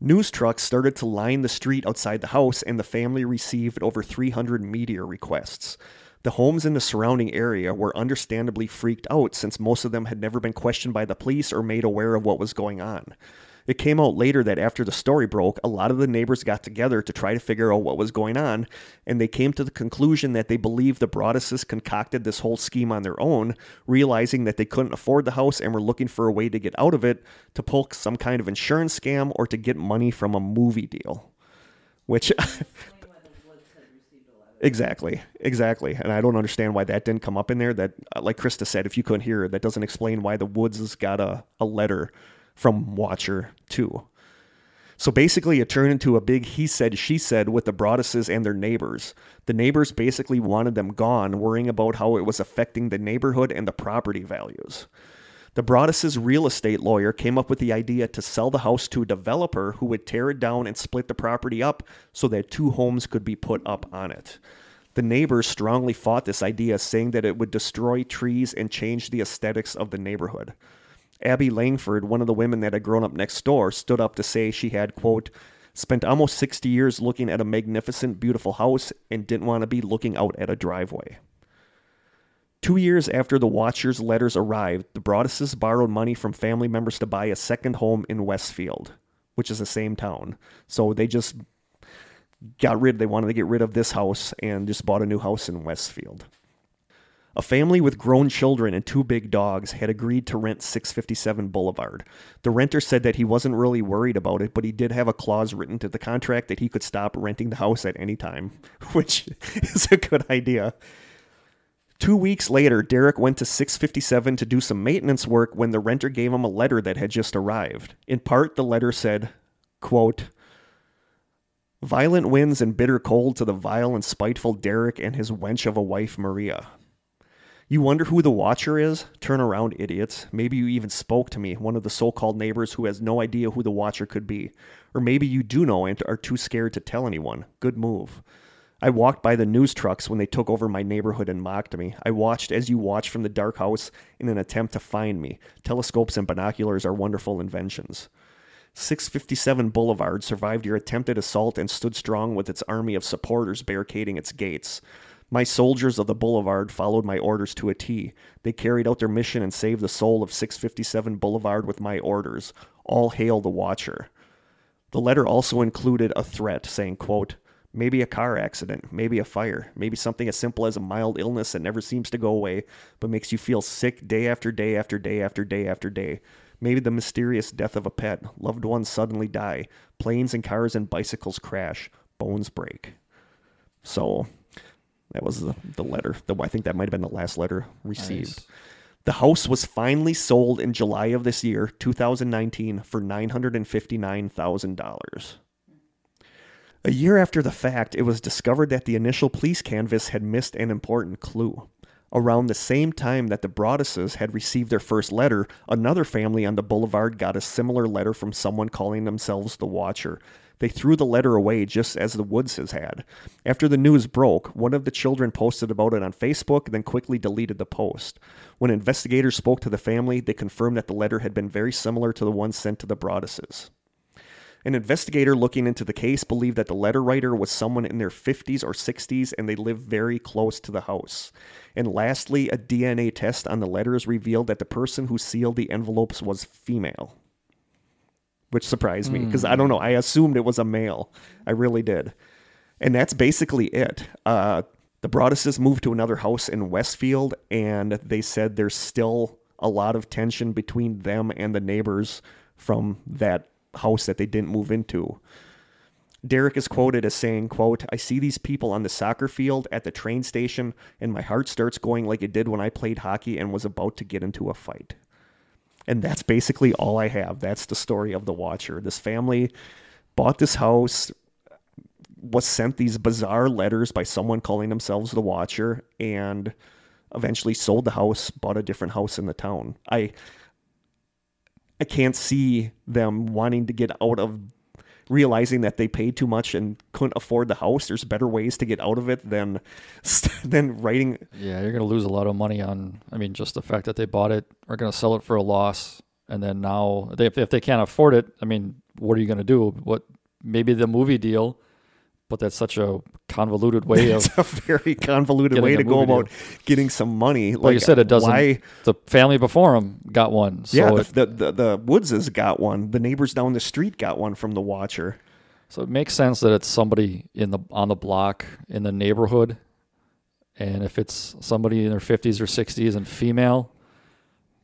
News trucks started to line the street outside the house, and the family received over 300 media requests. The homes in the surrounding area were understandably freaked out since most of them had never been questioned by the police or made aware of what was going on. It came out later that after the story broke, a lot of the neighbors got together to try to figure out what was going on, and they came to the conclusion that they believed the Broadduses concocted this whole scheme on their own, realizing that they couldn't afford the house and were looking for a way to get out of it, to pull some kind of insurance scam, or to get money from a movie deal. Which. *laughs* Exactly, exactly, and I don't understand why that didn't come up in there. That, like Krista said, if you couldn't hear, that doesn't explain why the Woods has got a, a letter from Watcher too. So basically, it turned into a big he said, she said with the Broadduses and their neighbors. The neighbors basically wanted them gone, worrying about how it was affecting the neighborhood and the property values. The Broaddus's real estate lawyer came up with the idea to sell the house to a developer who would tear it down and split the property up so that two homes could be put up on it. The neighbors strongly fought this idea, saying that it would destroy trees and change the aesthetics of the neighborhood. Abby Langford, one of the women that had grown up next door, stood up to say she had, quote, spent almost 60 years looking at a magnificent, beautiful house and didn't want to be looking out at a driveway. Two years after the Watchers' letters arrived, the Broadduses borrowed money from family members to buy a second home in Westfield, which is the same town. So they just got rid, they wanted to get rid of this house and just bought a new house in Westfield. A family with grown children and two big dogs had agreed to rent 657 Boulevard. The renter said that he wasn't really worried about it, but he did have a clause written to the contract that he could stop renting the house at any time, *laughs* which is a good idea. Two weeks later, Derek went to 657 to do some maintenance work when the renter gave him a letter that had just arrived. In part, the letter said, quote, Violent winds and bitter cold to the vile and spiteful Derek and his wench of a wife, Maria. You wonder who the watcher is? Turn around, idiots. Maybe you even spoke to me, one of the so called neighbors who has no idea who the watcher could be. Or maybe you do know and are too scared to tell anyone. Good move. I walked by the news trucks when they took over my neighborhood and mocked me. I watched as you watched from the dark house in an attempt to find me. Telescopes and binoculars are wonderful inventions. 657 Boulevard survived your attempted assault and stood strong with its army of supporters barricading its gates. My soldiers of the boulevard followed my orders to a T. They carried out their mission and saved the soul of 657 Boulevard with my orders. All hail the Watcher. The letter also included a threat saying, quote, maybe a car accident, maybe a fire, maybe something as simple as a mild illness that never seems to go away but makes you feel sick day after day after day after day after day. Maybe the mysterious death of a pet, loved ones suddenly die, planes and cars and bicycles crash, bones break. So that was the, the letter. The, I think that might have been the last letter received. Nice. The house was finally sold in July of this year, 2019, for $959,000. A year after the fact, it was discovered that the initial police canvass had missed an important clue. Around the same time that the Broadduses had received their first letter, another family on the boulevard got a similar letter from someone calling themselves the Watcher. They threw the letter away just as the Woodses had. After the news broke, one of the children posted about it on Facebook, then quickly deleted the post. When investigators spoke to the family, they confirmed that the letter had been very similar to the one sent to the Broadduses. An investigator looking into the case believed that the letter writer was someone in their 50s or 60s and they lived very close to the house. And lastly, a DNA test on the letters revealed that the person who sealed the envelopes was female. Which surprised me because I don't know. I assumed it was a male. I really did. And that's basically it. Uh, the Broadduses moved to another house in Westfield, and they said there's still a lot of tension between them and the neighbors from that house that they didn't move into. Derek is quoted as saying, quote, I see these people on the soccer field, at the train station, and my heart starts going like it did when I played hockey and was about to get into a fight. And that's basically all I have. That's the story of the Watcher. This family bought this house, was sent these bizarre letters by someone calling themselves the Watcher, and eventually sold the house, bought a different house in the town. I I can't see them wanting to get out of realizing that they paid too much and couldn't afford the house. There's better ways to get out of it than *laughs* than writing. Yeah, you're to lose a lot of money on. I mean, just the fact that they bought it, are to sell it for a loss, and then now they, if, if they can't afford it, I mean, what are you to do? What maybe the movie deal, but that's such a convoluted way *laughs* of. It's a very convoluted way to go about getting some money. Like you said, it doesn't. Why? The family before him got one. So yeah, it, the, the the Woodses got one. The neighbors down the street got one from the Watcher. So it makes sense that it's somebody in the on the block in the neighborhood, and if it's somebody in their fifties or sixties and female,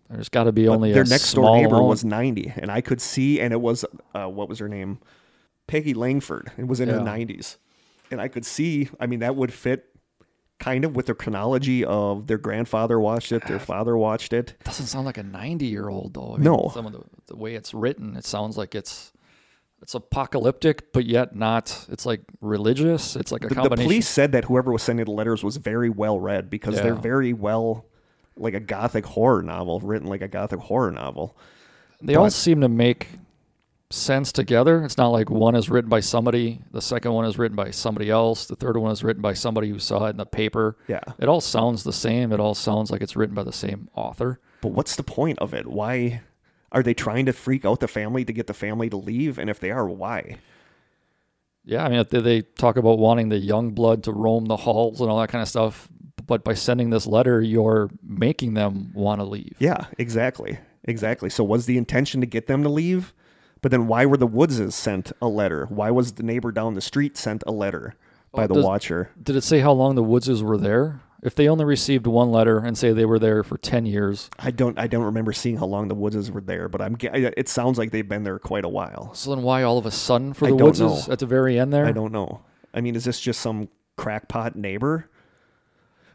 there's got to be But only their a next door neighbor amount. was 90 and i could see and it was uh, what was her name peggy langford it was in her Yeah. 90s and i could see i mean that would fit kind of with the chronology of their grandfather watched it their father watched it doesn't sound like a ninety year old though. I mean, No. some of the, the way it's written, it sounds like it's it's apocalyptic, but yet not. It's like religious. It's like a the, the police said that whoever was sending the letters was very well read because they're very well like a gothic horror novel, written like a gothic horror novel. They all seem to make sense together. It's not like one is written by somebody, the second one is written by somebody else, the third one is written by somebody who saw it in the paper. Yeah. It all sounds the same. It all sounds like it's written by the same author. But what's the point of it? Why are they trying to freak out the family to get the family to leave? And if they are, why? Yeah, I mean, they, they talk about wanting the young blood to roam the halls and all that kind of stuff. But by sending this letter, you're making them want to leave. Yeah, exactly. Exactly. So was the intention to get them to leave? But then why were the Woodses sent a letter? Why was the neighbor down the street sent a letter by Oh, the does- watcher? Did it say how long the Woodses were there? If they only received one letter and say they were there for 10 years, I don't I don't remember seeing how long the Woodses were there, but I'm it sounds like they've been there quite a while. so then why all of a sudden for the Woodses know. at the very end there? I don't know. I mean, is this just some crackpot neighbor?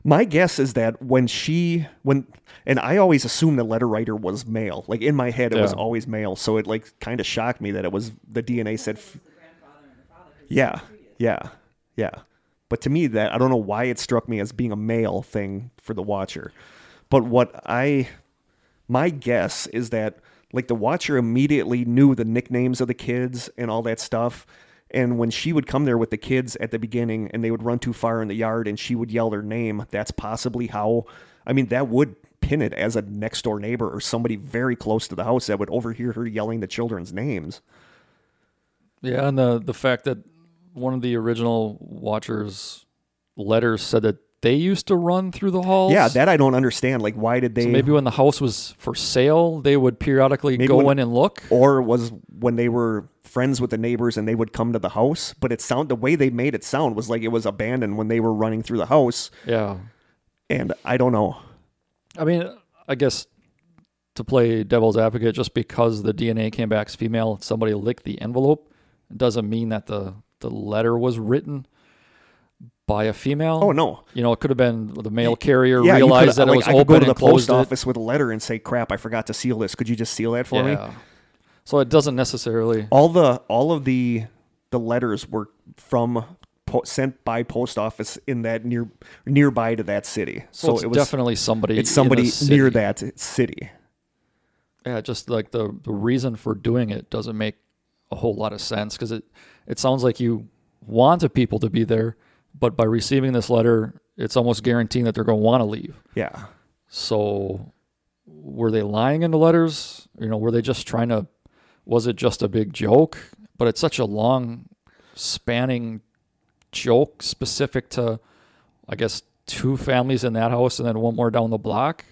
My guess is that when she when and I always assumed the letter writer was male. Like in my head, it was always male. So it like kind of shocked me that it was the DNA said. F- The the yeah, yeah, yeah. But to me, that I don't know why it struck me as being a male thing for the Watcher. But what I my guess is that like the Watcher immediately knew the nicknames of the kids and all that stuff. And when she would come there with the kids at the beginning and they would run too far in the yard and she would yell their name, that's possibly how I mean, that would pin it as a next door neighbor or somebody very close to the house that would overhear her yelling the children's names. Yeah, and the the fact that one of the original Watchers letters said that they used to run through the halls. Yeah, that I don't understand. Like, why did they? So maybe when the house was for sale, they would periodically go when- in and look. or was when they were friends with the neighbors and they would come to the house. But it sound the way they made it sound was like it was abandoned when they were running through the house. Yeah, And I don't know. I mean, I guess to play devil's advocate, just because the DNA came back as female, somebody licked the envelope, doesn't mean that the the letter was written by a female. Oh no. You know, it could have been the mail carrier Yeah, realized that like, it was I open go to the post it. office with a letter and say, "Crap, I forgot to seal this. Could you just seal that for me?" So it doesn't necessarily. All the all of the the letters were from po- sent by post office in that near nearby to that city. So, So, it's it was definitely somebody. it's somebody near that city. Yeah, just like the the reason for doing it doesn't make a whole lot of sense because it it sounds like you wanted people to be there, but by receiving this letter, it's almost guaranteeing that they're going to want to leave. Yeah. So, were they lying in the letters? You know, were they just trying to? Was it just a big joke? But it's such a long, spanning joke specific to, I guess, two families in that house and then one more down the block.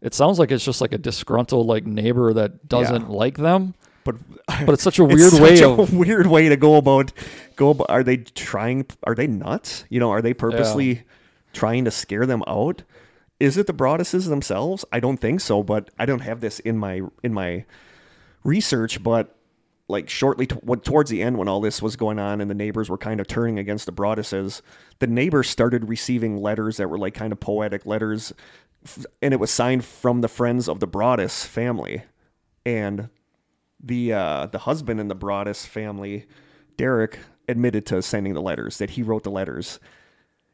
It sounds like it's just like a disgruntled like neighbor that doesn't like them. But But it's such a *laughs* weird such way a of *laughs* weird way to go about go about are they trying are they nuts you know are they purposely trying to scare them out is it the broadduses themselves i don't think so but i don't have this in my in my research but like shortly t- towards the end when all this was going on and the neighbors were kind of turning against the broadduses the neighbors started receiving letters that were like kind of poetic letters f- and it was signed from the friends of the broaddus family and the uh, the husband in the Broaddus family, Derek, admitted to sending the letters that he wrote the letters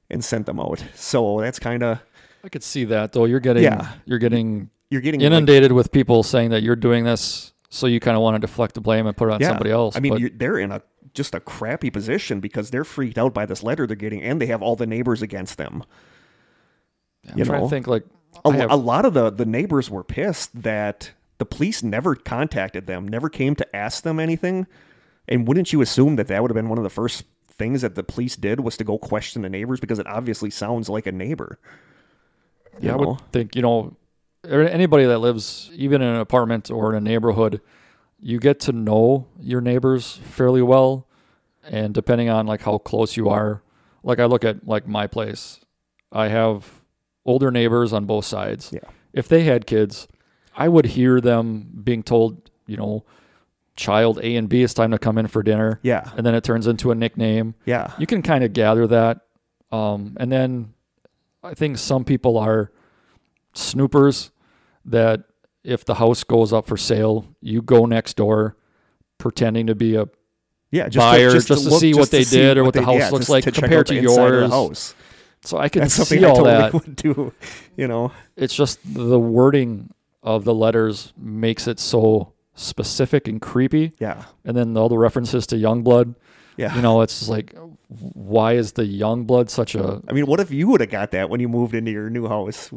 and sent them out. So that's kind of I could see that though. You're getting Yeah. you're getting you're getting like- inundated with people saying that you're doing this, so you kind of want to deflect the blame and put it on yeah. somebody else. I mean, they're in a just a crappy position because they're freaked out by this letter they're getting, and they have all the neighbors against them. I'm you trying know, to think like A, have- a lot of the the neighbors were pissed that the police never contacted them, never came to ask them anything. And wouldn't you assume that that would have been one of the first things that the police did was to go question the neighbors because it obviously sounds like a neighbor. Yeah, I would think you know anybody that lives even in an apartment or in a neighborhood, you get to know your neighbors fairly well, and depending on like how close you are, like I look at like my place, I have older neighbors on both sides. Yeah. If they had kids, I would hear them being told, you know, child A and B, it's time to come in for dinner, Yeah. and then it turns into a nickname Yeah. you can kind of gather that. Um, and then I think some people are snoopers that if the house goes up for sale, you go next door pretending to be a Yeah. buyer to, just to look- see what they did or what the house yeah, looks like to compared to yours. house. So I can That's something see I all totally that. would do. You know, It's just the wording of the letters makes it so specific and creepy. yeah, And then all the references to Youngblood, yeah. you know, it's just like, why is the Youngblood such a? I mean, what if you would have got that when you moved into your new house?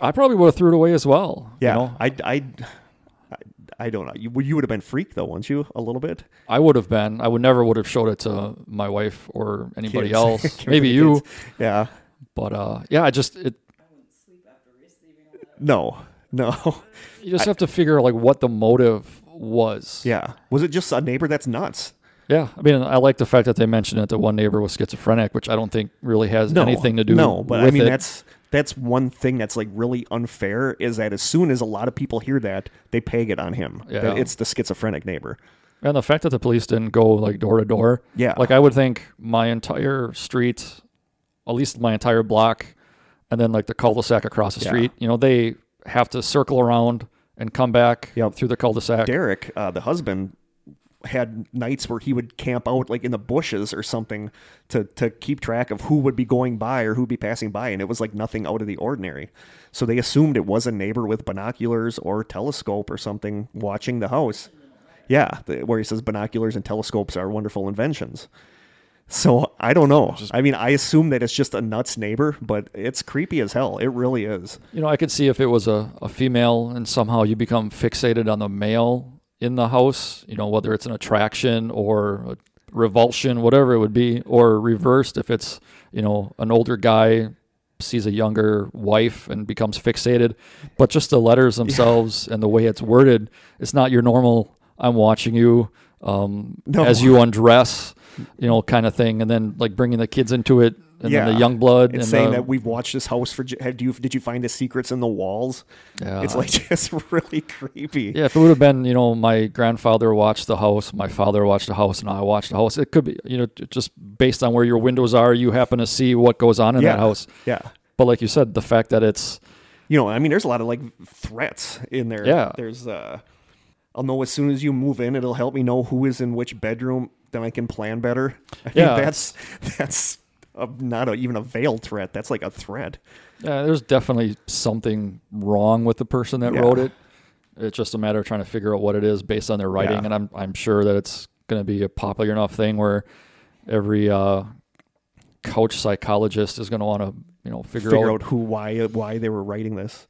I probably would have threw it away as well. Yeah, you know? I, I, I, I don't know. You, you would have been freaked though, wouldn't you? A little bit. I would have been. I would never would have showed it to my wife or anybody Kids. *laughs* else. Maybe you, kids. Yeah. but uh, yeah, I just it. I wouldn't sleep after receiving a letter. No. No. *laughs* You just have to figure like what the motive was. Yeah. Was it just a neighbor that's nuts? Yeah, I mean, I like the fact that they mentioned it that one neighbor was schizophrenic, which I don't think really has No. anything to do. No, but I mean it. that's that's one thing that's like really unfair is that as soon as a lot of people hear that, they peg it on him. Yeah. That it's the schizophrenic neighbor. And the fact that the police didn't go like door to door. Yeah. Like I would think my entire street, at least my entire block, and then like the cul-de-sac across the Yeah. street, you know, they have to circle around and come back Yep. through the cul-de-sac. Derek, uh, the husband, had nights where he would camp out like in the bushes or something to to keep track of who would be going by or who would be passing by, and it was like nothing out of the ordinary. So they assumed it was a neighbor with binoculars or telescope or something watching the house. Yeah, the, where he says binoculars and telescopes are wonderful inventions. So I don't know. I mean, I assume that it's just a nuts neighbor, but it's creepy as hell. It really is. You know, I could see if it was a, a female and somehow you become fixated on the male in the house, you know, whether it's an attraction or a revulsion, whatever it would be, or reversed if it's, you know, an older guy sees a younger wife and becomes fixated. But just the letters themselves and the way it's worded, it's not your normal, I'm watching you um, No. as you undress, you know, kind of thing. And then like bringing the kids into it and then the young blood It's and saying the, that we've watched this house for. Have you? Did you find the secrets in the walls? Yeah. It's like *laughs* just really creepy. Yeah, if it would have been, you know, my grandfather watched the house, my father watched the house, and I watched the house, it could be, you know, just based on where your windows are, you happen to see what goes on in yeah. that house. Yeah. But like you said, the fact that it's, You know, I mean, there's a lot of like threats in there. Yeah. There's. uh I'll know as soon as you move in. It'll help me know who is in which bedroom. Then I can plan better. I Yeah. That's *laughs* that's a, not a, even a veiled threat. That's like a threat. yeah, there's definitely something wrong with the person that Yeah. wrote it. It's just a matter of trying to figure out what it is based on their writing, Yeah. and I'm I'm sure that it's going to be a popular enough thing where every uh, couch psychologist is going to want to, you know, figure, Figure out out who, why, why they were writing this.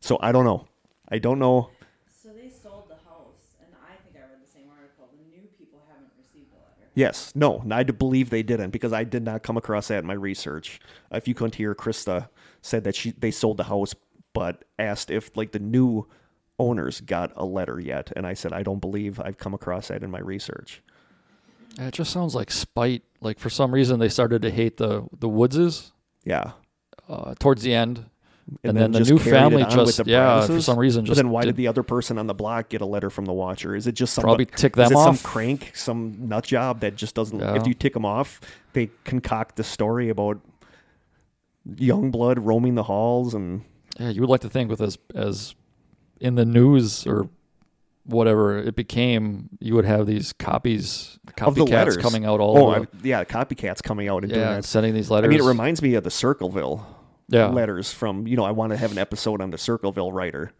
So I don't know. I don't know. So they sold the house, and I think I read the same article. The new people haven't received a letter. Yes, no, I believe they didn't because I did not come across that in my research. If you couldn't hear, Krista said that she they sold the house, but asked if like the new owners got a letter yet, and I said I don't believe I've come across that in my research. It just sounds like spite. Like for some reason they started to hate the the Woodses Yeah, uh, towards the end, and, And then, then the new family just the yeah for some reason but then why did did the other person on the block get a letter from the watcher? Is it just some Probably tick is them it off. Some crank, some nut job that just doesn't. Yeah. If you tick them off, they concoct the story about young blood roaming the halls and yeah you would like to think with as as in the news or whatever it became you would have these copies of the coming out all Oh, over I, yeah, copycats coming out and doing yeah that. sending these letters. I mean, it reminds me of the Circleville yeah letters from you know. I want to have an episode on the Circleville writer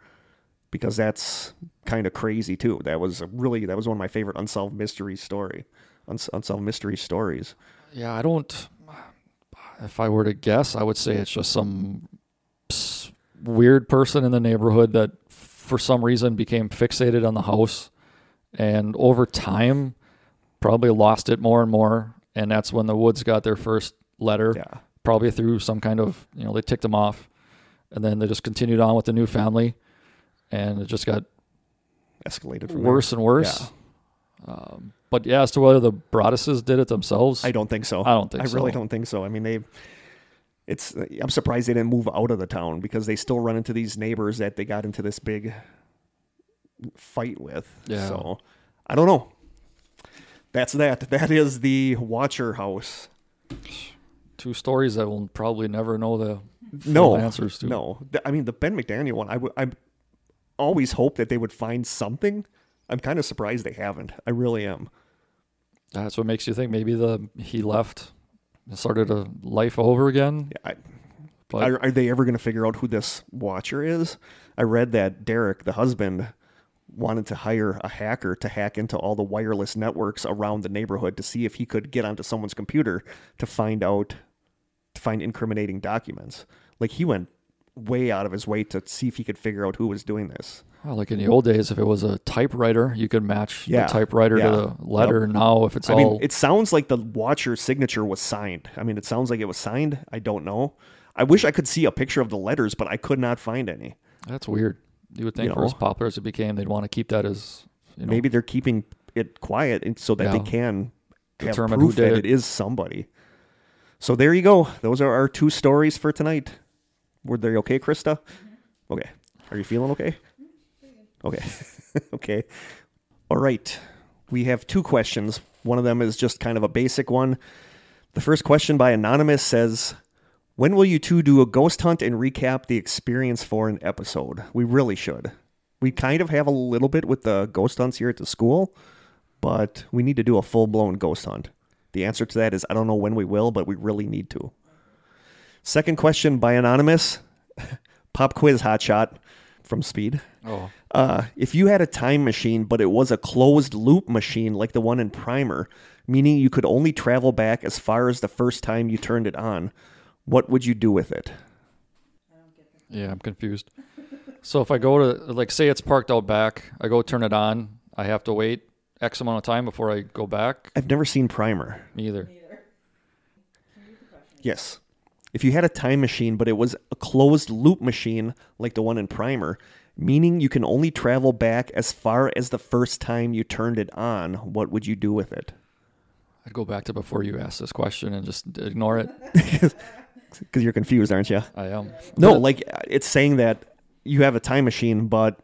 because that's kind of crazy too. That was a really that was one of my favorite unsolved mystery story, uns- unsolved mystery stories. yeah I don't if I were to guess I would say it's just some weird person in the neighborhood that for some reason became fixated on the house and over time probably lost it more and more and that's when the woods got their first letter Yeah, probably through some kind of you know they ticked them off and then they just continued on with the new family and it just got escalated from worse and worse um, but yeah as to whether the broadduses did it themselves I don't think so. I don't think I really don't think so. I mean, they. It's. I'm surprised they didn't move out of the town because they still run into these neighbors that they got into this big fight with. Yeah. So I don't know. That's that. That is the Watcher House. Two stories that we'll probably never know the no answers to No, I mean the Ben McDaniel one. I w- I always hope that they would find something. I'm kind of surprised they haven't. I really am. that's what makes you think maybe the he left and started a life over again. I, But are, are they ever going to figure out who this watcher is? I read that Derek, the husband, wanted to hire a hacker to hack into all the wireless networks around the neighborhood to see if he could get onto someone's computer to find out to find incriminating documents. Like he went way out of his way to see if he could figure out who was doing this. well, like in the old days, if it was a typewriter, you could match Yeah, the typewriter yeah. to the letter. Now, if it's I all mean, it sounds like the watcher's signature was signed. I mean, it sounds like it was signed. I don't know. I wish I could see a picture of the letters, but I could not find any. that's weird. You would think You for as popular as it became, they'd want to keep that as you know, Maybe they're keeping it quiet so that they Yeah. can have Determine who did that it. it is somebody. So there you go. Those are our two stories for tonight. Were they okay, Krista? Mm-hmm. Okay. Are you feeling okay? Mm-hmm. Okay. *laughs* okay. All right. We have two questions. One of them is just kind of a basic one. The first question by Anonymous says, When will you two do a ghost hunt and recap the experience for an episode? We really should. We kind of have a little bit with the ghost hunts here at the school, but we need to do a full blown ghost hunt. The answer to that is I don't know when we will, but we really need to. Second question by Anonymous *laughs* Pop quiz hotshot from Speed. oh, Uh, if you had a time machine, but it was a closed loop machine like the one in Primer, meaning you could only travel back as far as the first time you turned it on, what would you do with it? yeah, I'm confused. so if I go to like say it's parked out back, I go turn it on. I have to wait X amount of time before I go back. I've never seen Primer. Me either. Neither. Can you read the question? Yes. If you had a time machine, but it was a closed loop machine like the one in Primer, meaning you can only travel back as far as the first time you turned it on, what would you do with it? I'd go back to before you asked this question and just ignore it. *laughs* *laughs* Because you're confused, aren't you? I am. No, like it's saying that you have a time machine, but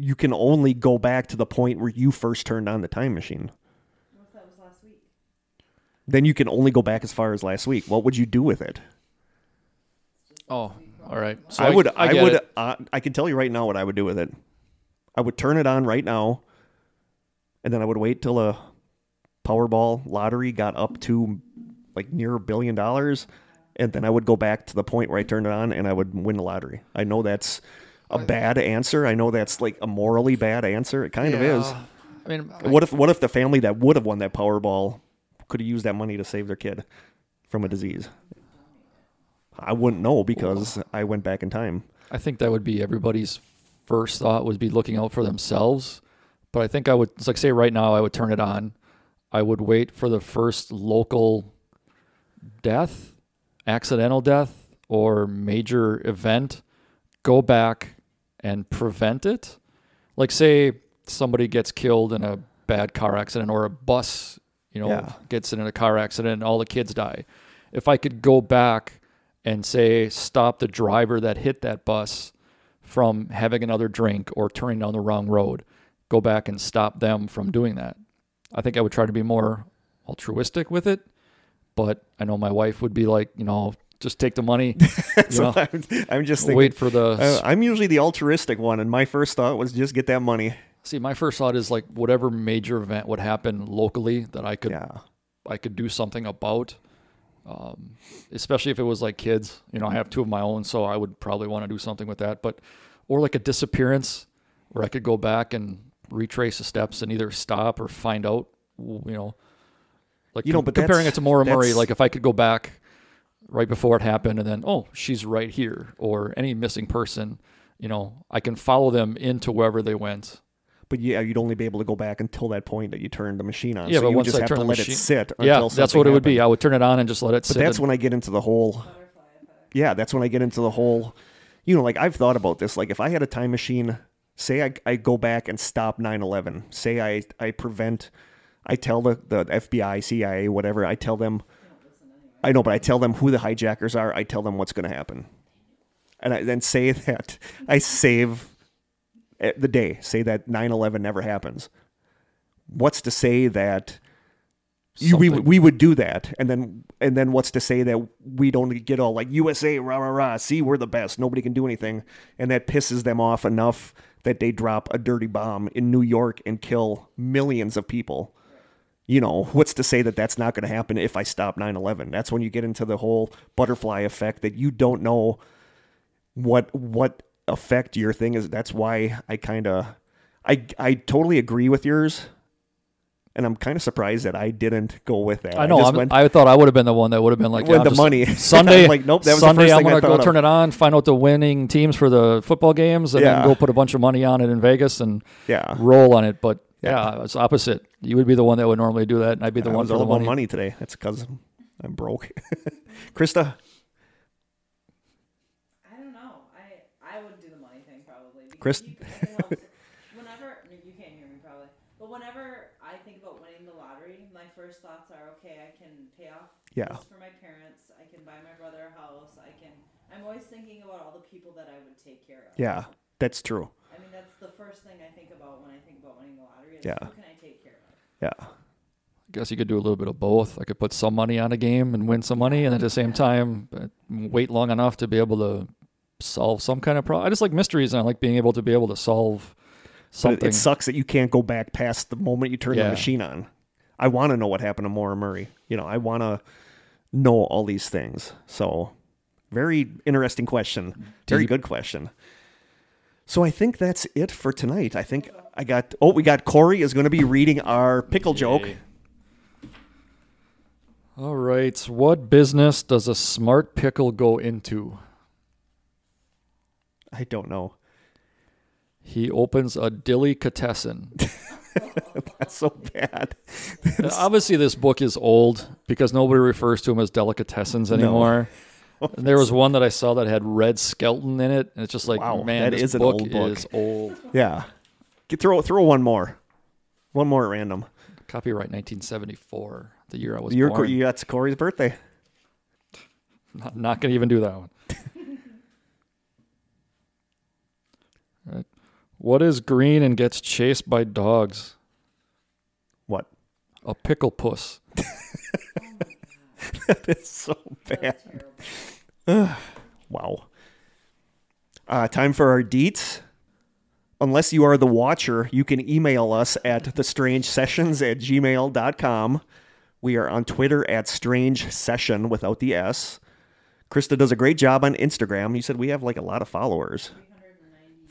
you can only go back to the point where you first turned on the time machine. What if that was last week? Then you can only go back as far as last week. What would you do with it? Oh, all right. So I would, I, get would, uh, I can tell you right now what I would do with it. I would turn it on right now, and then I would wait till a Powerball lottery got up to like near a billion dollars, and then I would go back to the point where I turned it on and I would win the lottery. I know that's a bad answer. I know that's like a morally bad answer. It kind of is. I mean, What if, what if the family that would have won that Powerball could have used that money to save their kid from a disease? I wouldn't know because I went back in time. I think that would be everybody's first thought would be looking out for themselves. But I think I would, it's like say right now, I would turn it on. I would wait for the first local death, accidental death, or major event, go back and prevent it. Like say somebody gets killed in a bad car accident or a bus, you know, Yeah. gets in a car accident and all the kids die. If I could go back and say stop the driver that hit that bus from having another drink or turning down the wrong road, go back and stop them from doing that. I think I would try to be more altruistic with it, but I know my wife would be like, you know, just take the money, *laughs* you So know, I'm, I'm just thinking. wait for the. I'm usually the altruistic one, and my first thought was just get that money. See, my first thought is like whatever major event would happen locally that I could Yeah. I could do something about. Um, especially if it was like kids, you know, I have two of my own, so I would probably want to do something with that. But or like a disappearance where I could go back and retrace the steps and either stop or find out, you know, like You know, com- but comparing it to Maura Murray, like if I could go back right before it happened and then oh she's right here or any missing person, you know, I can follow them into wherever they went. But yeah, you'd only be able to go back until that point that you turned the machine on. Yeah, so but you would once just I have turn to the let machine- it sit. Yeah, that's what it would be. I would turn it on and just let it But sit. that's and- when I get into the whole. Yeah, that's when I get into the whole. You know, like I've thought about this. Like if I had a time machine, say I, I go back and stop 9/11. Say I I prevent. I tell the the FBI, CIA, whatever. I tell them. I know, but I tell them who the hijackers are. I tell them what's going to happen, and I then say *laughs* that I save eh, the day. Say that 9/11 never happens. What's to say that you, we we would do that, and then and then what's to say that we don't get all like USA rah rah rah? See, we're the best. Nobody can do anything, and that pisses them off enough that they drop a dirty bomb in New York and kill millions of people. You know, what's to say that that's not going to happen if I stop 9/11? That's when you get into the whole butterfly effect that you don't know what what effect your thing is. That's why I kind of I I totally agree with yours. And I'm kind of surprised that I didn't go with that. I know. I'm, went- I thought I would have been the one that would have been like, With yeah, the just money. *laughs* Sunday, I'm *laughs* like, nope, that was Sunday, I'm gonna go of. turn it on, find out the winning teams for the football games, and Yeah. then go put a bunch of money on it in Vegas and yeah. roll on it. But yeah, it's opposite. You would be the one that would normally do that, and I'd be the I one was for all the about money. money today. That's because I'm broke. *laughs* Krista, I don't know. I I would do the money thing probably. Because Chris- you, it helps. *laughs* whenever you can't hear me probably, but whenever I think about winning the lottery, my first thoughts are, okay, I can pay off Yeah. this for my parents. I can buy my brother a house. I can. I'm always thinking about all the people that I would take care of. yeah, that's true. I mean, that's the first thing I think about when I think about winning the lottery. Is Yeah. Who can I take care of? Yeah. I guess you could do a little bit of both. I could put some money on a game and win some money, and at the same time, uh, wait long enough to be able to solve some kind of problem. I just like mysteries, and I like being able to be able to solve But it, something. it sucks that you can't go back past the moment you turn the machine on. I want to know what happened to Maura Murray. You know, I want to know all these things. So, very interesting question. Very Deep. good question. So I think that's it for tonight. I think I got. Oh, we got Kory is going to be reading our pickle joke. All right. What business does a smart pickle go into? I don't know. He opens a delicatessen. *laughs* That's so bad. Uh, Obviously, this book is old because nobody refers to them as delicatessens anymore. *laughs* And there was one that I saw that had Red Skelton in it, and it's just like, Wow, man, that this is an book, old book. is old. Yeah. Get, throw throw one more. One more at random. Copyright 1974, the year I was Your, born. you, that's Kory's birthday. *laughs* Not, not gonna even do that one. *laughs* Right. What is green and gets chased by dogs? What? A pickle puss. *laughs* that is so bad. *sighs* Wow. Uh, time for our deets. Unless you are the watcher, you can email us at thestrangesessions at gmail.com. We are on Twitter at strange session without the S. Krista does a great job on Instagram. You said we have like a lot of followers.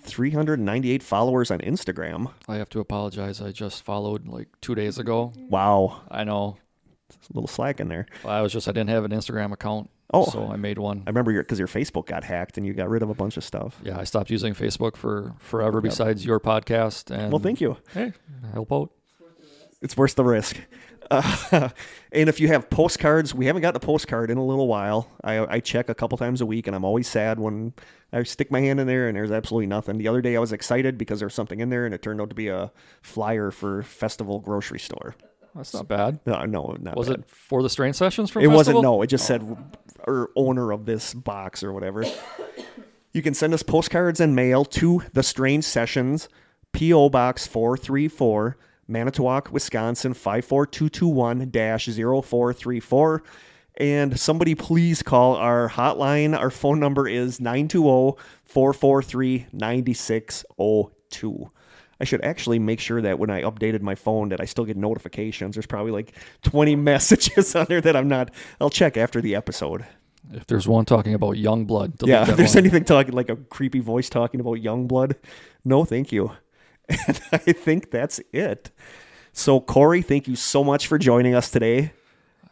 398 followers on Instagram. I have to apologize. I just followed like two days ago. Wow. I know. It's a little slack in there. I was just I didn't have an Instagram account. Oh. so I made one. I remember your because your Facebook got hacked and you got rid of a bunch of stuff. Yeah, I stopped using Facebook for forever. Besides your podcast, and Well, thank you. Hey, help out. It's worth the risk. *laughs* Uh, *laughs* and if you have postcards, we haven't got a postcard in a little while. I, I check a couple times a week, and I'm always sad when I stick my hand in there and there's absolutely nothing. The other day I was excited because there was something in there, and it turned out to be a flyer for Festival Grocery Store. That's not bad. No, no, not Was bad. it for the Strange Sessions from It wasn't. No, it just said or owner of this box or whatever. *coughs* You can send us postcards and mail to the Strange Sessions, P.O. Box 434, Manitowoc, Wisconsin 54221 0434. And somebody please call our hotline. Our phone number is 920 443 9602. I should actually make sure that when I updated my phone that I still get notifications. There's probably like 20 *laughs* messages *laughs* on there that I'm not. I'll check after the episode. If there's one talking about young blood, Yeah, if there's one. anything talking like a creepy voice talking about young blood, no, thank you. *laughs* And I think that's it. So Kory, thank you so much for joining us today.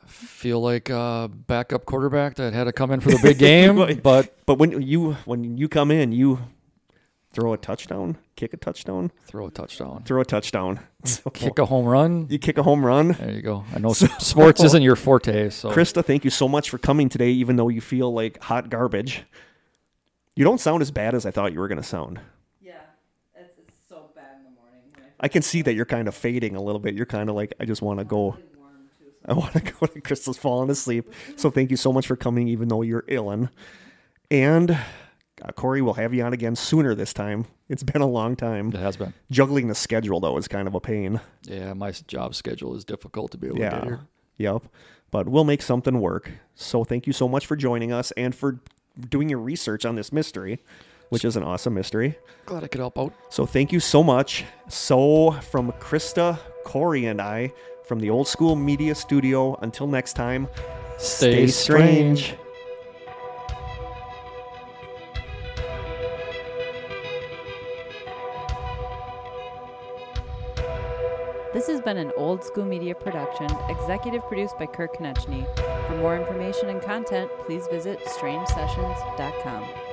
feel like a backup quarterback that had to come in for the big game, *laughs* but But when you when you come in, you throw a touchdown, kick a touchdown, throw a touchdown, throw a touchdown, So, *laughs* kick a home run. you kick a home run. There you go. I know *laughs* s- sports isn't your forte, so Krista, thank you so much for coming today, even though you feel like hot garbage. You don't sound as bad as I thought you were going to sound. Yeah, it's, it's so bad in the morning. I I can see that you're kind of fading a little bit. You're kind of like, I just want to go. feel warm too. So *laughs* I want to go to Krista's falling asleep. So thank you so much for coming, even though you're illin. And uh, Kory, we'll have you on again sooner this time. It's been a long time. it has been. Juggling the schedule, though, is kind of a pain. Yeah, my job schedule is difficult to be able to get Yeah. here. Yep. But we'll make something work. So thank you so much for joining us and for doing your research on this mystery, which is an awesome mystery. Glad I could help out. So thank you so much. So from Krista, Kory, and I, from the Old School Media Studio. Until next time, Stay strange. This has been an old school media production, executive produced by Kirk Konechny. For more information and content, please visit strangesessions.com.